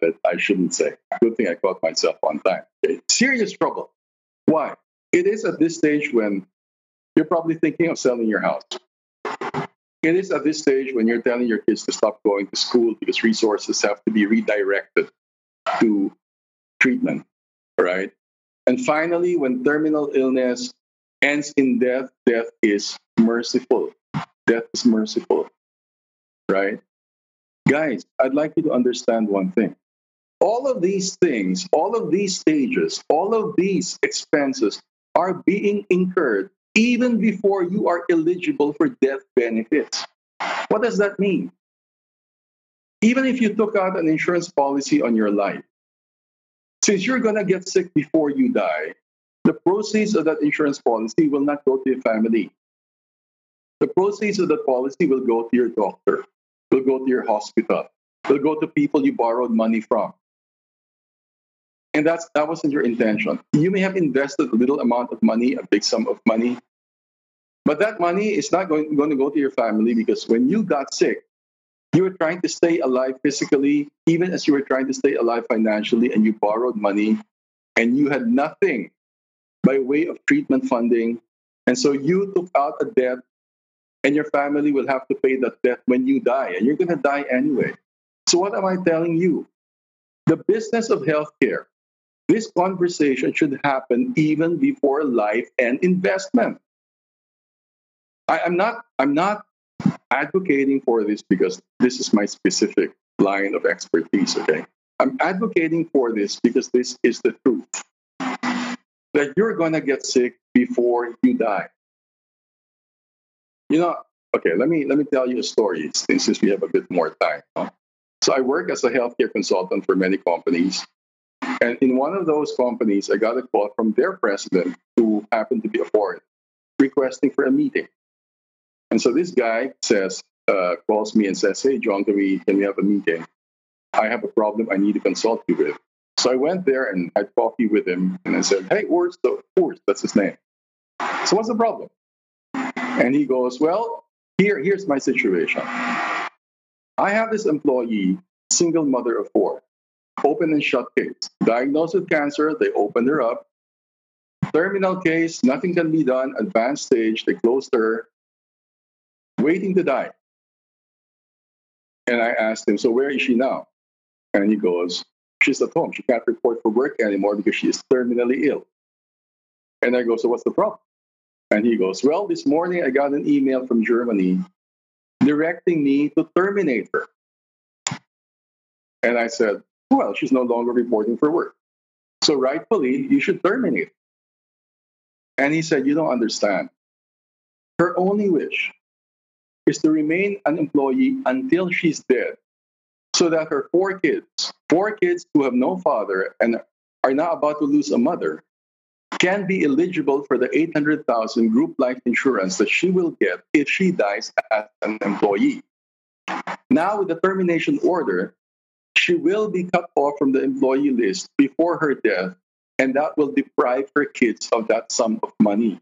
Speaker 4: that I shouldn't say. Good thing I caught myself on time. Okay. Serious trouble. Why? It is at this stage when you're probably thinking of selling your house it is at this stage when you're telling your kids to stop going to school because resources have to be redirected to treatment, right? And finally, when terminal illness ends in death, death is merciful. Death is merciful, right? Guys, I'd like you to understand one thing. All of these things, all of these stages, all of these expenses are being incurred even before you are eligible for death benefits. What does that mean? Even if you took out an insurance policy on your life, since you're going to get sick before you die, the proceeds of that insurance policy will not go to your family. The proceeds of the policy will go to your doctor, will go to your hospital, will go to people you borrowed money from. And that's that wasn't your intention. You may have invested a little amount of money, a big sum of money, but that money is not going, going to go to your family because when you got sick, you were trying to stay alive physically, even as you were trying to stay alive financially, and you borrowed money and you had nothing by way of treatment funding. And so you took out a debt, and your family will have to pay that debt when you die, and you're going to die anyway. So, what am I telling you? The business of healthcare this conversation should happen even before life and investment. I, am not I'm not advocating for this because this is my specific line of expertise, okay? I'm advocating for this because this is the truth. That you're gonna get sick before you die. You know, okay, let me let me tell you a story since we have a bit more time. Huh? So I work as a healthcare consultant for many companies. And in one of those companies, I got a call from their president, who happened to be a foreign, requesting for a meeting. And so this guy says, uh, calls me and says, "Hey, John, can we can we have a meeting? I have a problem. I need to consult you with." So I went there and had coffee with him, and I said, "Hey, Urs, the Urs, that's his name. So what's the problem?" And he goes, "Well, here here's my situation. I have this employee, single mother of four, open and shut case, diagnosed with cancer. They opened her up." Terminal case, nothing can be done. Advanced stage, they closed her waiting to die. And I asked him, So where is she now? And he goes, She's at home. She can't report for work anymore because she is terminally ill. And I go, So what's the problem? And he goes, Well, this morning I got an email from Germany directing me to terminate her. And I said, well, she's no longer reporting for work. So rightfully, you should terminate. And he said, you don't understand. Her only wish is to remain an employee until she's dead so that her four kids, four kids who have no father and are now about to lose a mother, can be eligible for the 800,000 group life insurance that she will get if she dies as an employee. Now, with the termination order, she will be cut off from the employee list before her death, and that will deprive her kids of that sum of money.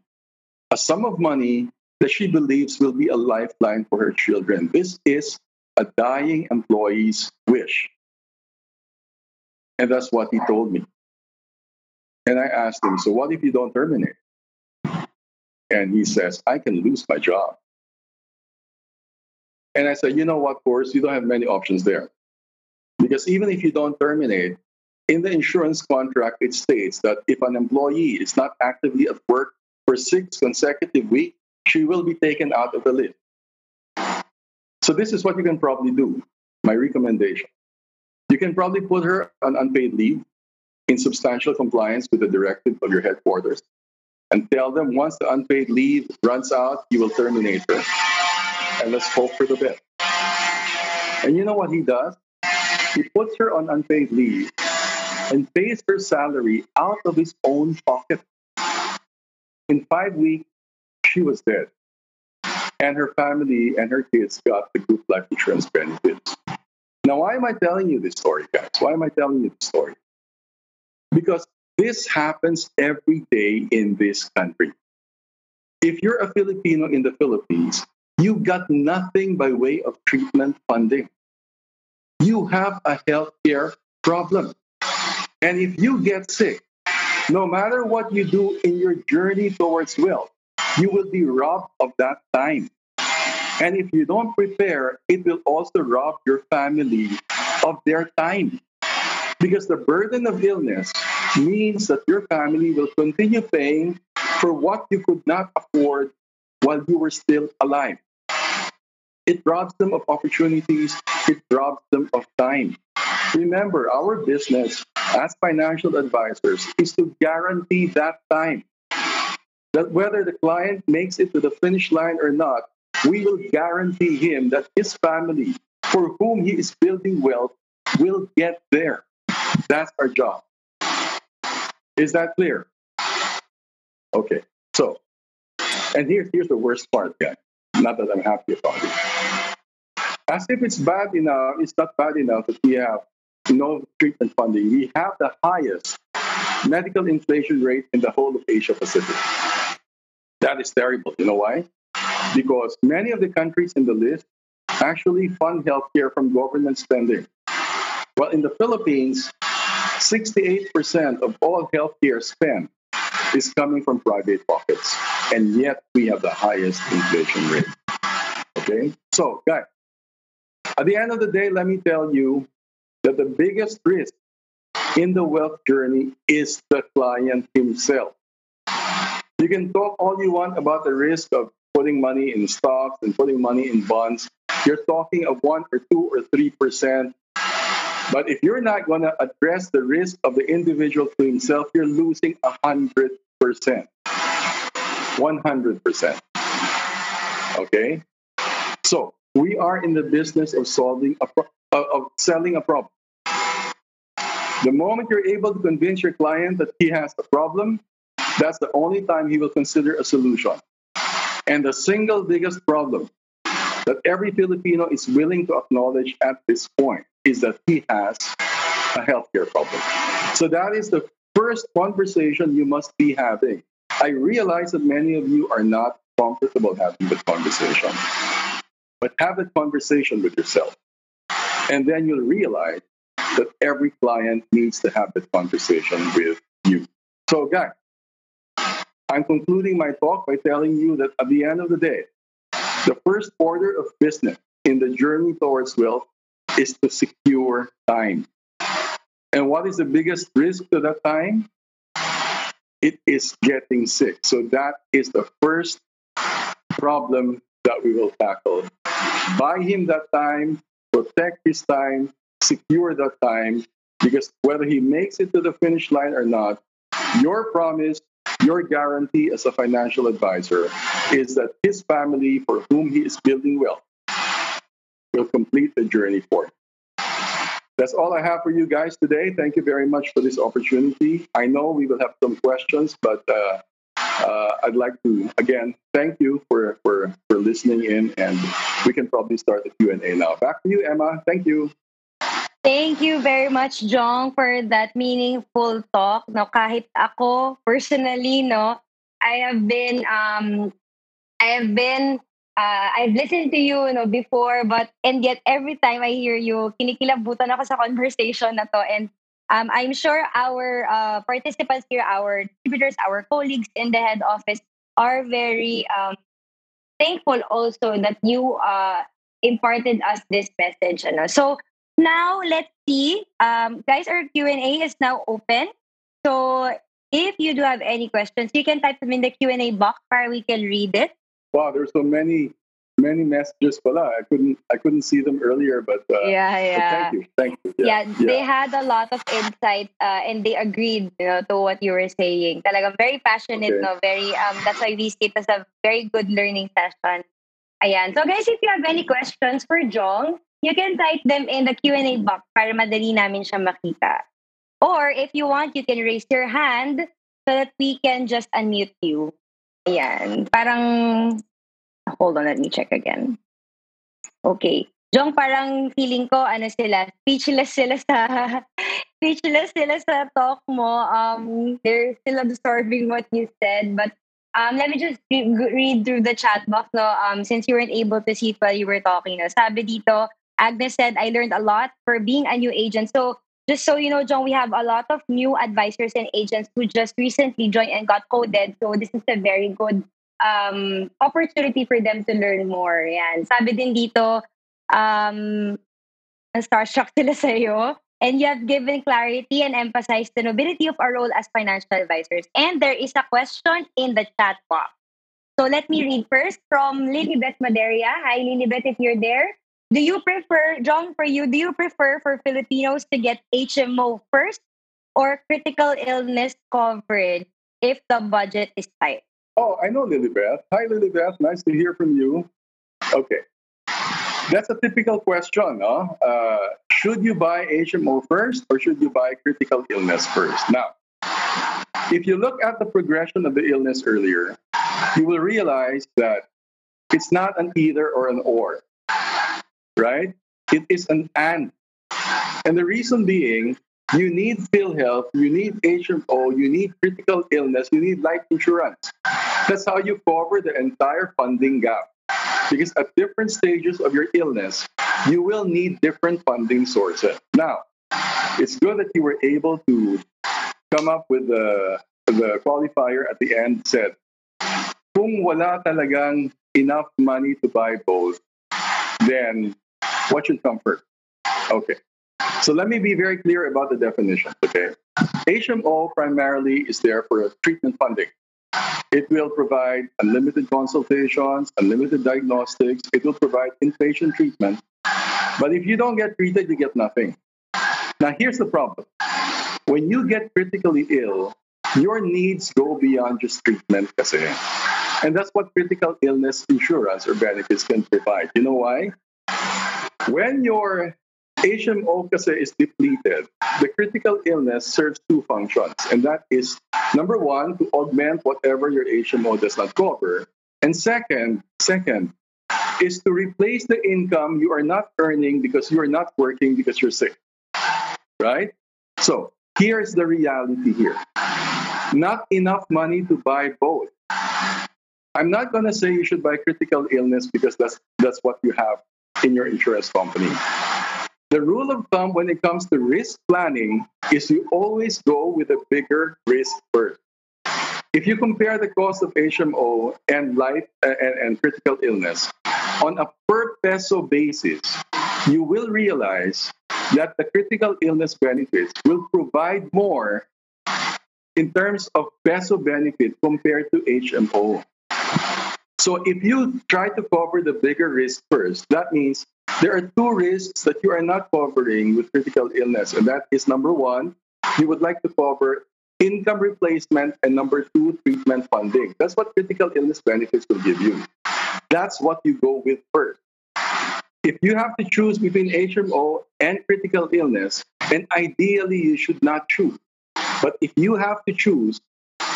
Speaker 4: A sum of money that she believes will be a lifeline for her children. This is a dying employee's wish. And that's what he told me. And I asked him, So what if you don't terminate? And he says, I can lose my job. And I said, You know what, course, you don't have many options there. Because even if you don't terminate, in the insurance contract, it states that if an employee is not actively at work for six consecutive weeks, she will be taken out of the list. So, this is what you can probably do. My recommendation. You can probably put her on unpaid leave in substantial compliance with the directive of your headquarters and tell them once the unpaid leave runs out, you will terminate her. And let's hope for the best. And you know what he does? He puts her on unpaid leave and pays her salary out of his own pocket. In five weeks, she was dead. And her family and her kids got the group life insurance benefits. Now, why am I telling you this story, guys? Why am I telling you this story? Because this happens every day in this country. If you're a Filipino in the Philippines, you got nothing by way of treatment funding. You have a healthcare problem. And if you get sick, no matter what you do in your journey towards wealth, you will be robbed of that time. And if you don't prepare, it will also rob your family of their time. Because the burden of illness means that your family will continue paying for what you could not afford while you were still alive. It robs them of opportunities, it robs them of time. Remember, our business as financial advisors is to guarantee that time. That whether the client makes it to the finish line or not, we will guarantee him that his family, for whom he is building wealth, will get there. That's our job. Is that clear? Okay. So, and here's here's the worst part, guys. Not that I'm happy about it. As if it's bad enough, it's not bad enough that we have no treatment funding. We have the highest medical inflation rate in the whole of Asia Pacific. That is terrible. You know why? Because many of the countries in the list actually fund healthcare from government spending. Well, in the Philippines, 68% of all healthcare spent is coming from private pockets, and yet we have the highest inflation rate. Okay? So, guys, at the end of the day, let me tell you that the biggest risk in the wealth journey is the client himself. You can talk all you want about the risk of putting money in stocks and putting money in bonds. You're talking of one or two or three percent but if you're not going to address the risk of the individual to himself, you're losing a 100%. 100%. Okay? So, we are in the business of solving a pro- of selling a problem. The moment you're able to convince your client that he has a problem, that's the only time he will consider a solution. And the single biggest problem that every Filipino is willing to acknowledge at this point is that he has a healthcare problem. So that is the first conversation you must be having. I realize that many of you are not comfortable having the conversation, but have a conversation with yourself. And then you'll realize that every client needs to have that conversation with you. So, guys, I'm concluding my talk by telling you that at the end of the day, the first order of business in the journey towards wealth is to secure time. And what is the biggest risk to that time? It is getting sick. So that is the first problem that we will tackle. Buy him that time, protect his time, secure that time, because whether he makes it to the finish line or not, your promise, your guarantee as a financial advisor is that his family, for whom he is building wealth, will complete the journey for him. That's all I have for you guys today. Thank you very much for this opportunity. I know we will have some questions, but uh, uh, I'd like to again thank you for, for for listening in, and we can probably start the Q and A now. Back to you, Emma. Thank you.
Speaker 2: Thank you very much, Jong, for that meaningful talk. No, kahit ako personally, no, I have been um, I have been uh, I've listened to you, no, before, but and yet every time I hear you, kinikilabutan ako sa conversation na to, and um, I'm sure our uh, participants here, our distributors, our colleagues in the head office are very um, thankful also that you uh, imparted us this message. Ano? So now let's see, um, guys, our Q and A is now open. So if you do have any questions, you can type them in the Q and A box, where we can read it
Speaker 4: wow, there's so many many messages pala. I couldn't I couldn't see them earlier, but uh,
Speaker 2: yeah, yeah.
Speaker 4: thank you, thank you.
Speaker 2: Yeah, yeah, they had a lot of insight uh, and they agreed, you know, to what you were saying. Talagang very passionate, okay. no, very um. That's why we see it as a very good learning session. Ayan. So guys, if you have any questions for Jong, you can type them in the Q&A box para madali namin siya makita. Or if you want, you can raise your hand so that we can just unmute you. Ayan. Parang, hold on, let me check again. Okay. Jong, parang feeling ko, ano sila, speechless sila sa, speechless sila sa talk mo. Um, they're still absorbing what you said, but um, let me just re- read through the chat box, no? Um, since you weren't able to see it while you were talking, no? Sabi dito, Agnes said, I learned a lot for being a new agent. So, just so you know, Jong, we have a lot of new advisors and agents who just recently joined and got coded. So this is a very good um, opportunity for them to learn more. Yan. Sabi din dito, um, starstruck sila sa'yo. And you have given clarity and emphasized the nobility of our role as financial advisors. And there is a question in the chat box. So let me read first from Lilibet Maderia. Hi, Lilibet, if you're there. Do you prefer, Jong, for you, do you prefer for Filipinos to get HMO first or critical illness coverage if the budget is tight?
Speaker 4: Oh, I know Lilibeth. Hi, Lilibeth. Nice to hear from you. Okay. That's a typical question. No? Uh, should you buy HMO first or should you buy critical illness first? Now, if you look at the progression of the illness earlier, you will realize that it's not an either or an or right? It is an and. And the reason being, you need PhilHealth, you need HMO, you need critical illness, you need life insurance. That's how you cover the entire funding gap. Because at different stages of your illness, you will need different funding sources. Now, it's good that you were able to come up with the, the qualifier at the end said, kung wala talagang enough money to buy both, then what should come first? Okay. So let me be very clear about the definition. Okay. HMO primarily is there for treatment funding. It will provide unlimited consultations, unlimited diagnostics. It will provide inpatient treatment. But if you don't get treated, you get nothing. Now, here's the problem. When you get critically ill, your needs go beyond just treatment kasi. And that's what critical illness insurance or benefits can provide. You know why? When your HMO kasi is depleted, the critical illness serves two functions. And that is number one, to augment whatever your HMO does not cover. And second, second, is to replace the income you are not earning because you are not working because you're sick. Right? So here's the reality here. Not enough money to buy both. I'm not going to say you should buy critical illness because that's that's what you have in your insurance company. The rule of thumb when it comes to risk planning is you always go with a bigger risk first. If you compare the cost of HMO and life uh, and, and critical illness on a per peso basis, you will realize that the critical illness benefits will provide more in terms of peso benefit compared to HMO. So if you try to cover the bigger risk first, that means there are two risks that you are not covering with critical illness. And that is number one, you would like to cover income replacement, and number two, treatment funding. That's what critical illness benefits will give you. That's what you go with first. If you have to choose between HMO and critical illness, and ideally you should not choose. But if you have to choose,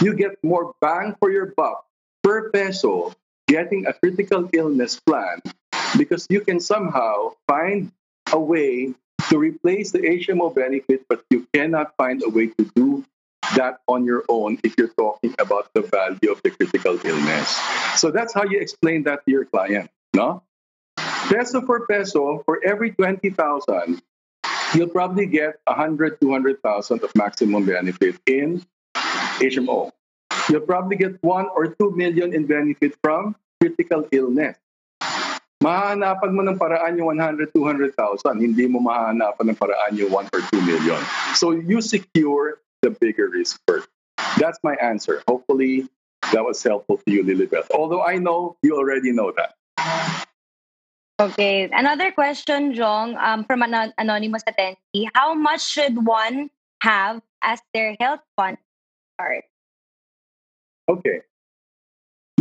Speaker 4: you get more bang for your buck per peso getting a critical illness plan because you can somehow find a way to replace the HMO benefit, but you cannot find a way to do that on your own if you're talking about the value of the critical illness. So that's how you explain that to your client, no? Peso for peso, for every 20,000, you'll probably get 100, 200,000 of maximum benefit in HMO. You'll probably get 1 or 2 million in benefit from critical illness. Mahanapan mo ng paraan yung 100, 200,000. Hindi mo mahanapan ng paraan yung 1 or 2 million. So you secure the bigger risk first. That's my answer. Hopefully that was helpful to you, Lilibeth. Although I know you already know that.
Speaker 2: Okay. Another question, Jong, um, from an anonymous attendee. How much should one have as their health fund start?
Speaker 4: Okay.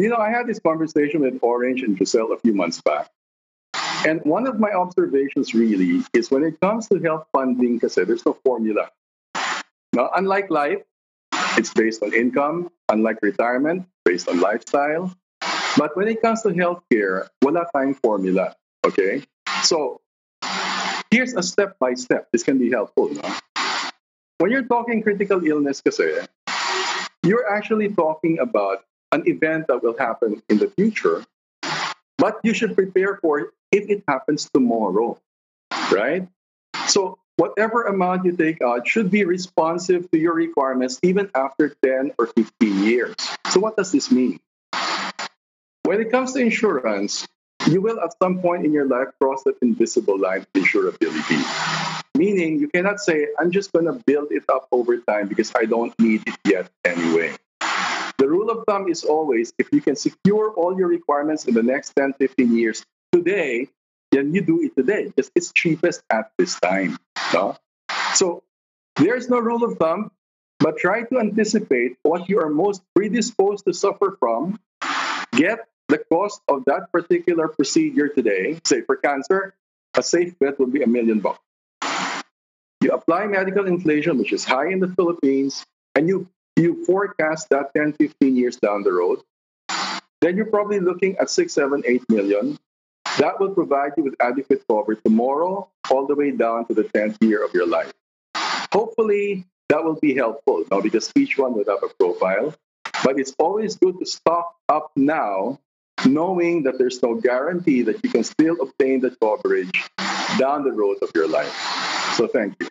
Speaker 4: You know, I had this conversation with Orange and Giselle a few months back. And one of my observations really is when it comes to health funding, because there's no formula. Now, unlike life, it's based on income. Unlike retirement, based on lifestyle. But when it comes to healthcare, wala tayong formula. Okay? So, here's a step by step. This can be helpful. No? When you're talking critical illness kasi, you're actually talking about an event that will happen in the future, but you should prepare for it if it happens tomorrow, right? So whatever amount you take out should be responsive to your requirements even after 10 or 15 years. So what does this mean? When it comes to insurance, you will at some point in your life cross that invisible line of insurability. Meaning you cannot say, I'm just going to build it up over time because I don't need it yet anyway. The rule of thumb is always if you can secure all your requirements in the next 10, 15 years today, then you do it today because it's cheapest at this time. No? So there's no rule of thumb, but try to anticipate what you are most predisposed to suffer from. Get the cost of that particular procedure today. Say for cancer, a safe bet would be a million bucks. You apply medical inflation, which is high in the Philippines, and you you forecast that 10, 15 years down the road, then you're probably looking at six, seven, eight million. That will provide you with adequate cover tomorrow, all the way down to the 10th year of your life. Hopefully, that will be helpful now because each one would have a profile. But it's always good to stock up now, knowing that there's no guarantee that you can still obtain the coverage down the road of your life. So, thank you.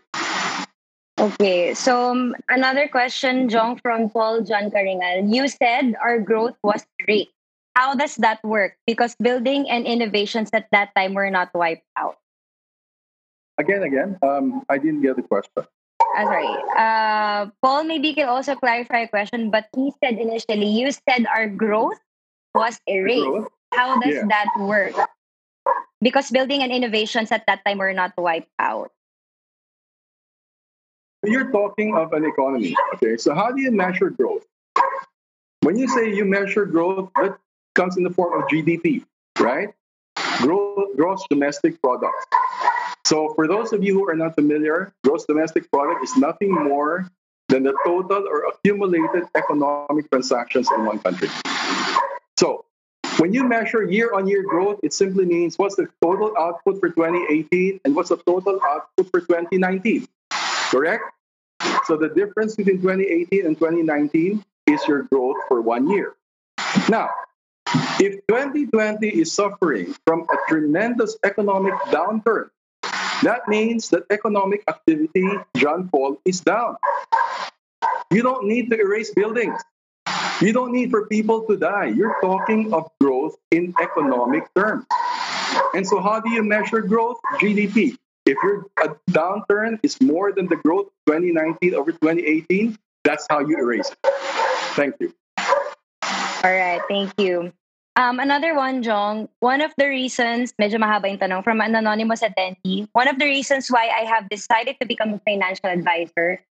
Speaker 2: Okay, so um, another question, Jong, from Paul John Karingal. You said our growth was great. How does that work? Because building and innovations at that time were not wiped out.
Speaker 4: Again, again, um, I didn't get the question.
Speaker 2: Uh, sorry. Uh, Paul maybe can also clarify a question, but he said initially, you said our growth was erased. How does yeah. that work? Because building and innovations at that time were not wiped out
Speaker 4: you're talking of an economy. Okay, so how do you measure growth? When you say you measure growth, that comes in the form of GDP, right? Growth, gross domestic product. So for those of you who are not familiar, gross domestic product is nothing more than the total or accumulated economic transactions in one country. When you measure year on year growth, it simply means what's the total output for 2018 and what's the total output for 2019. Correct? So the difference between 2018 and 2019 is your growth for one year. Now, if 2020 is suffering from a tremendous economic downturn, that means that economic activity, John Paul, is down. You don't need to erase buildings. You don't need for people to die. You're talking of growth in economic terms. And so, how do you measure growth? GDP. If your downturn is more than the growth 2019 over 2018, that's how you erase it. Thank you.
Speaker 2: All right, thank you. Um, another one, Jong, one of the reasons, medyo mahaba yung tanong, from an anonymous attendee, one of the reasons why I have decided to become a financial advisor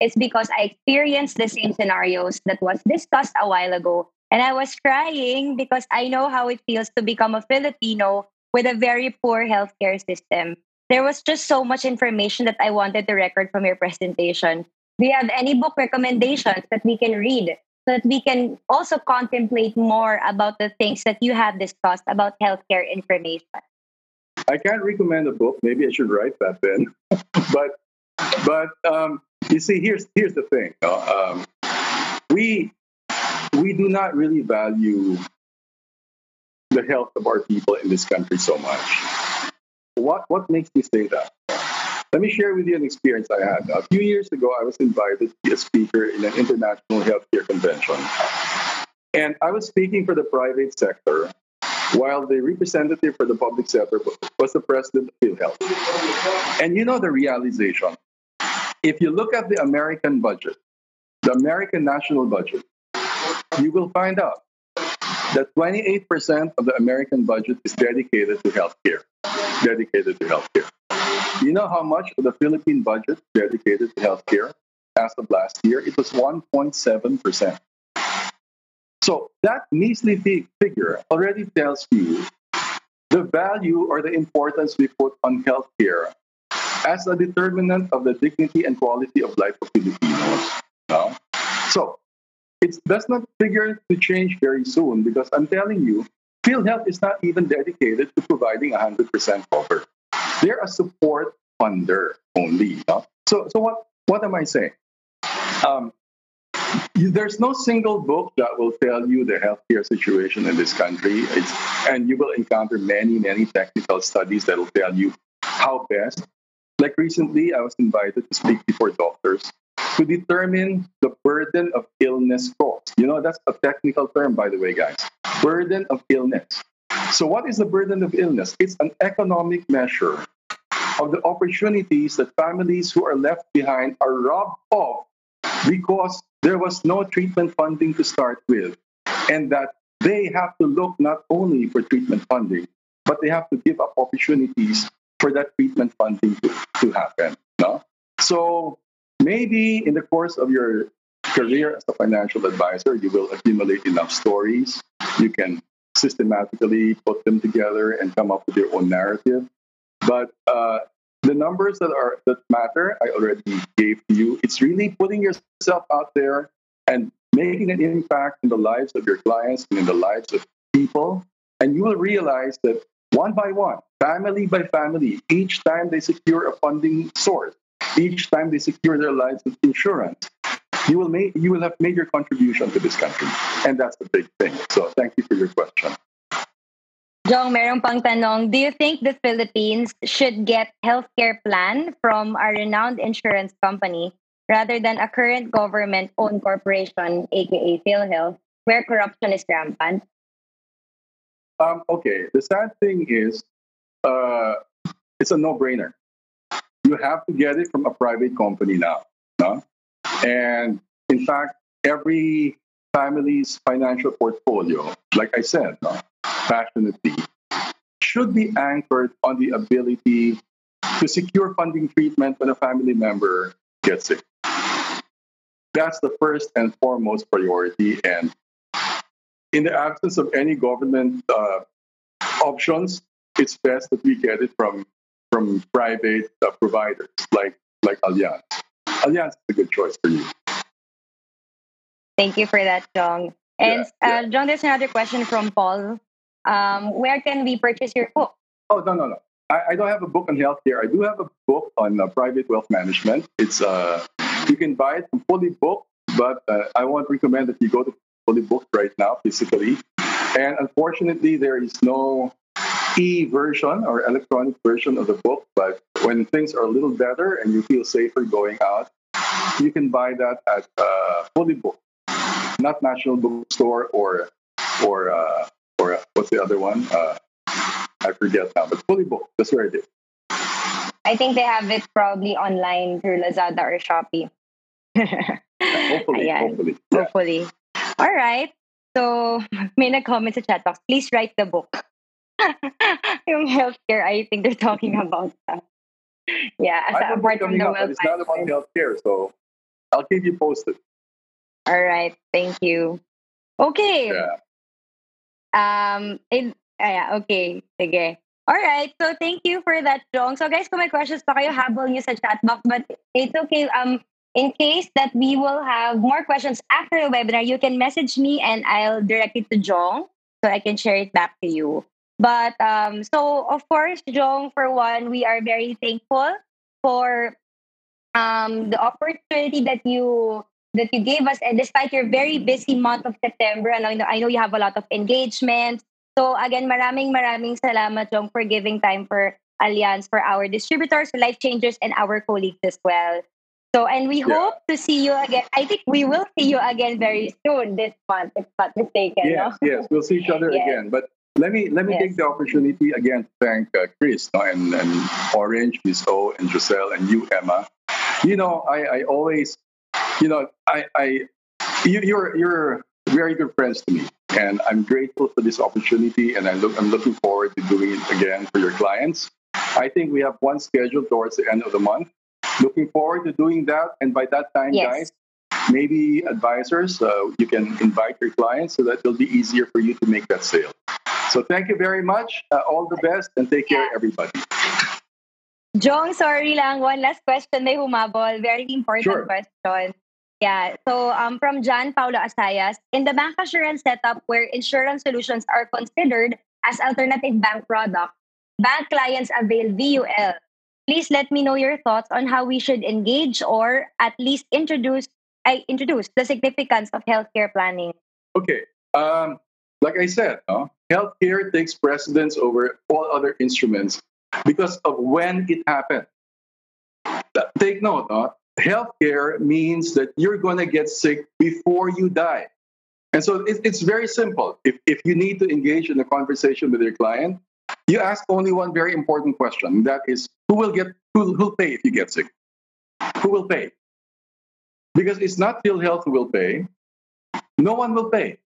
Speaker 2: is because I experienced the same scenarios that was discussed a while ago. And I was crying because I know how it feels to become a Filipino with a very poor healthcare system. There was just so much information that I wanted to record from your presentation. Do you have any book recommendations that we can read so that we can also contemplate more about the things that you have discussed about healthcare information?
Speaker 4: I can't recommend a book. Maybe I should write that then. but but um, you see, here's here's the thing. Um, we we do not really value the health of our people in this country so much. What what makes me say that? Let me share with you an experience I had. A few years ago, I was invited to be a speaker in an international healthcare convention. And I was speaking for the private sector, while the representative for the public sector was the president of PhilHealth. And you know the realization. If you look at the American budget, the American national budget, you will find out that 28% of the American budget is dedicated to healthcare. Dedicated to healthcare. You know how much of the Philippine budget dedicated to healthcare as of last year? It was 1.7%. So that measly figure already tells you the value or the importance we put on healthcare as a determinant of the dignity and quality of life of Filipinos. No? So it does not figure to change very soon because I'm telling you, PhilHealth is not even dedicated to providing 100% cover. They're a support funder only. So, so what, what am I saying? Um, there's no single book that will tell you the healthcare situation in this country. It's, and you will encounter many, many technical studies that will tell you how best. Like recently, I was invited to speak before doctors to determine the burden of illness cost. You know, that's a technical term, by the way, guys. Burden of illness. So, what is the burden of illness? It's an economic measure of the opportunities that families who are left behind are robbed of because there was no treatment funding to start with, and that they have to look not only for treatment funding, but they have to give up opportunities for that treatment funding to, to happen. No? So maybe in the course of your career as a financial advisor, you will accumulate enough stories. You can systematically put them together and come up with your own narrative. But uh, the numbers that are that matter, I already gave to you. It's really putting yourself out there and making an impact in the lives of your clients and in the lives of people. And you will realize that one by one, family by family, each time they secure a funding source, each time they secure their lives insurance, you will make you will have made your contribution to this country. And that's the big thing. So thank you for your question.
Speaker 2: Jong, meron pang tanong, do you think the Philippines should get healthcare plan from a renowned insurance company rather than a current government-owned corporation, aka PhilHealth, where corruption is rampant?
Speaker 4: Um, okay, the sad thing is, uh, it's a no-brainer you have to get it from a private company now. No? And in fact, every family's financial portfolio, like I said, no, passionately, should be anchored on the ability to secure funding treatment when a family member gets sick. That's the first and foremost priority. And in the absence of any government uh, options, it's best that we get it from from private uh, providers like like Allianz. Allianz is a good choice for you.
Speaker 2: Thank you for that, Jong. And yeah, yeah. Uh, Jong, there's another question from Paul. Um, where can we purchase your book?
Speaker 4: Oh no no no! I, I don't have a book on healthcare. I do have a book on uh, private wealth management. It's uh, you can buy it from Fully Book, but uh, I won't recommend that you go to Fully Book right now physically. And unfortunately, there is no e version or electronic version of the book, but when things are a little better and you feel safer going out, you can buy that at uh, Fully Book, not National Bookstore or or uh, or uh, what's the other one? Uh, I forget now, but Fully Book. That's where it is.
Speaker 2: I think they have it probably online through Lazada or Shopee.
Speaker 4: hopefully, hopefully,
Speaker 2: yeah. hopefully. All right. So, may nag-comment sa chat box, please write the book. yung healthcare, I think they're talking about that. Yeah, as a apart from
Speaker 4: coming
Speaker 2: the
Speaker 4: up, it's not about healthcare, so I'll keep you posted.
Speaker 2: All right, thank you. Okay.
Speaker 4: Yeah.
Speaker 2: Um, in, ah, yeah, okay. Sige. All right. So, thank you for that, Jong. So, guys, kung may questions pa kayo, habol nyo sa chat box. But it's okay. Um, in case that we will have more questions after the webinar, you can message me and I'll direct it to Jong so I can share it back to you. But um, so of course, Jong, for one, we are very thankful for um, the opportunity that you that you gave us, and despite your very busy month of September, and I know, I know you have a lot of engagement. So again, maraming maraming salamat, Jong, for giving time for Allianz, for our distributors, life changers, and our colleagues as well. So, and we
Speaker 4: Yeah.
Speaker 2: hope to see you again. I think we will see you again very soon this month, if not mistaken.
Speaker 4: Yes,
Speaker 2: no?
Speaker 4: yes, we'll see each other
Speaker 2: Yes.
Speaker 4: again. But let me let me
Speaker 2: Yes.
Speaker 4: take the opportunity again to thank uh, Chris no, and, and Orange, Miss O, and Giselle, and you, Emma. You know, I, I always, you know, I, I you, you're you're very good friends to me, and I'm grateful for this opportunity, and I look I'm looking forward to doing it again for your clients. I think we have one scheduled towards the end of the month. Looking forward to doing that, and by that time,
Speaker 2: Yes.
Speaker 4: guys, maybe advisors, uh, you can invite your clients so that it'll be easier for you to make that sale. So thank you very much. Uh, all the best and take care, everybody.
Speaker 2: Jong, sorry lang. One last question may humabol. Very important
Speaker 4: Sure.
Speaker 2: question. Yeah. So um, from John Paulo Asayas, in the bancassurance setup where insurance solutions are considered as alternative bank products, bank clients avail VUL. Please let me know your thoughts on how we should engage or at least introduce I introduce the significance of healthcare planning.
Speaker 4: Okay. Um, like I said, no, healthcare takes precedence over all other instruments because of when it happened. Take note, no? healthcare means that you're going to get sick before you die. And so it, it's very simple. If, if you need to engage in a conversation with your client, you ask only one very important question. That is, who will get who who'll pay if you get sick? Who will pay? Because it's not PhilHealth who will pay. No one will pay.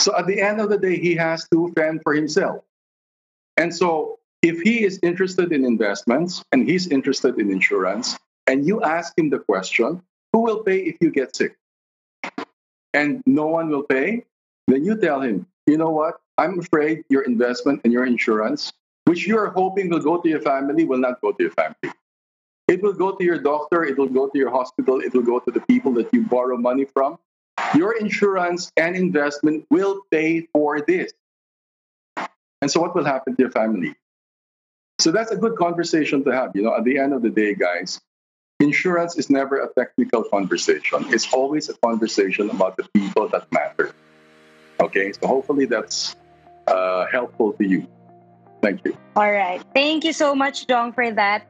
Speaker 4: So at the end of the day, he has to fend for himself. And so if he is interested in investments and he's interested in insurance, and you ask him the question, who will pay if you get sick? And no one will pay, then you tell him, you know what? I'm afraid your investment and your insurance, which you are hoping will go to your family, will not go to your family. It will go to your doctor, it will go to your hospital, it will go to the people that you borrow money from. Your insurance and investment will pay for this. And so, what will happen to your family? So, that's a good conversation to have. You know, at the end of the day, guys, insurance is never a technical conversation, it's always a conversation about the people that matter. Okay, so hopefully that's uh, helpful to you. Thank you.
Speaker 2: All right. Thank you so much, Jong, for that.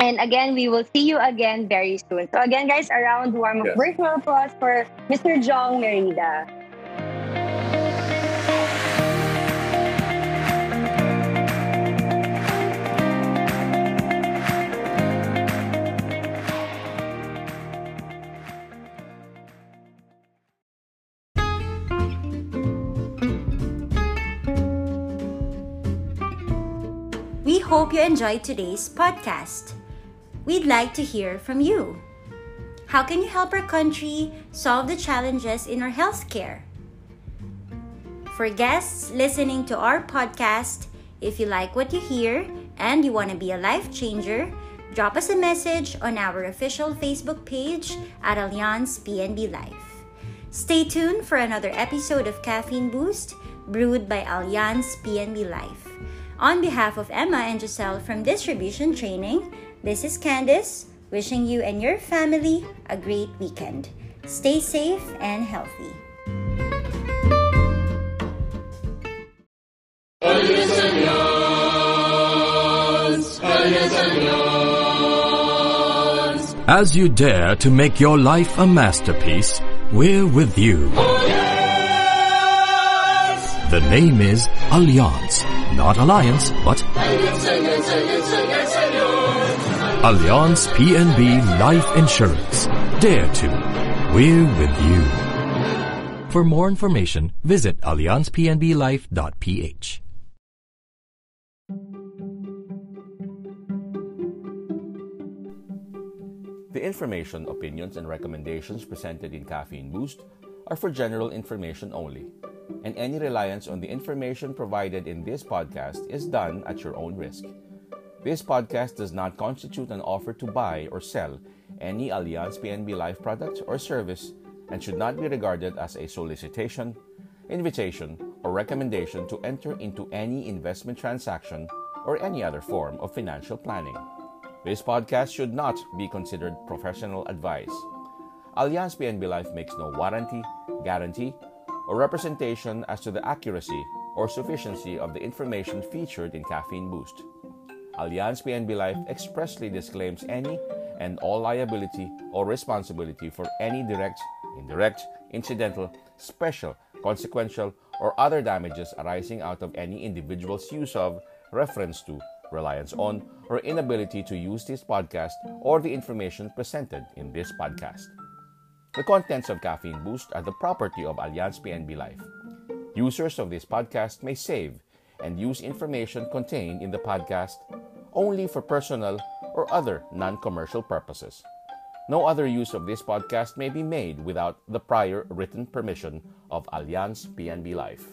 Speaker 2: And again, we will see you again very soon. So again, guys, a round warm of
Speaker 4: Yes.
Speaker 2: virtual applause for Mr. Jong Merida.
Speaker 5: Hope you enjoyed today's podcast. We'd like to hear from you. How can you help our country solve the challenges in our healthcare? For guests listening to our podcast, if you like what you hear and you want to be a life changer, drop us a message on our official Facebook page at Allianz PNB Life. Stay tuned for another episode of Caffeine Boost brewed by Allianz PNB Life. On behalf of Emma and Giselle from Distribution Training, this is Candice wishing you and your family a great weekend. Stay safe and healthy.
Speaker 6: As you dare to make your life a masterpiece, we're with you. Oh, the name is Allianz, not Alliance, but Allianz PNB Life Insurance. Dare to. We're with you. For more information, visit allianzpnblife.ph.
Speaker 1: The information, opinions, and recommendations presented in Caffeine Boost are for general information only, and any reliance on the information provided in this podcast is done at your own risk. This podcast does not constitute an offer to buy or sell any Allianz PNB Life product or service and should not be regarded as a solicitation, invitation, or recommendation to enter into any investment transaction or any other form of financial planning. This podcast should not be considered professional advice. Allianz PNB Life makes no warranty, guarantee, or representation as to the accuracy or sufficiency of the information featured in Caffeine Boost. Allianz PNB Life expressly disclaims any and all liability or responsibility for any direct, indirect, incidental, special, consequential, or other damages arising out of any individual's use of, reference to, reliance on, or inability to use this podcast or the information presented in this podcast. The contents of Caffeine Boost are the property of Allianz PNB Life. Users of this podcast may save and use information contained in the podcast only for personal or other non commercial purposes. No other use of this podcast may be made without the prior written permission of Allianz PNB Life.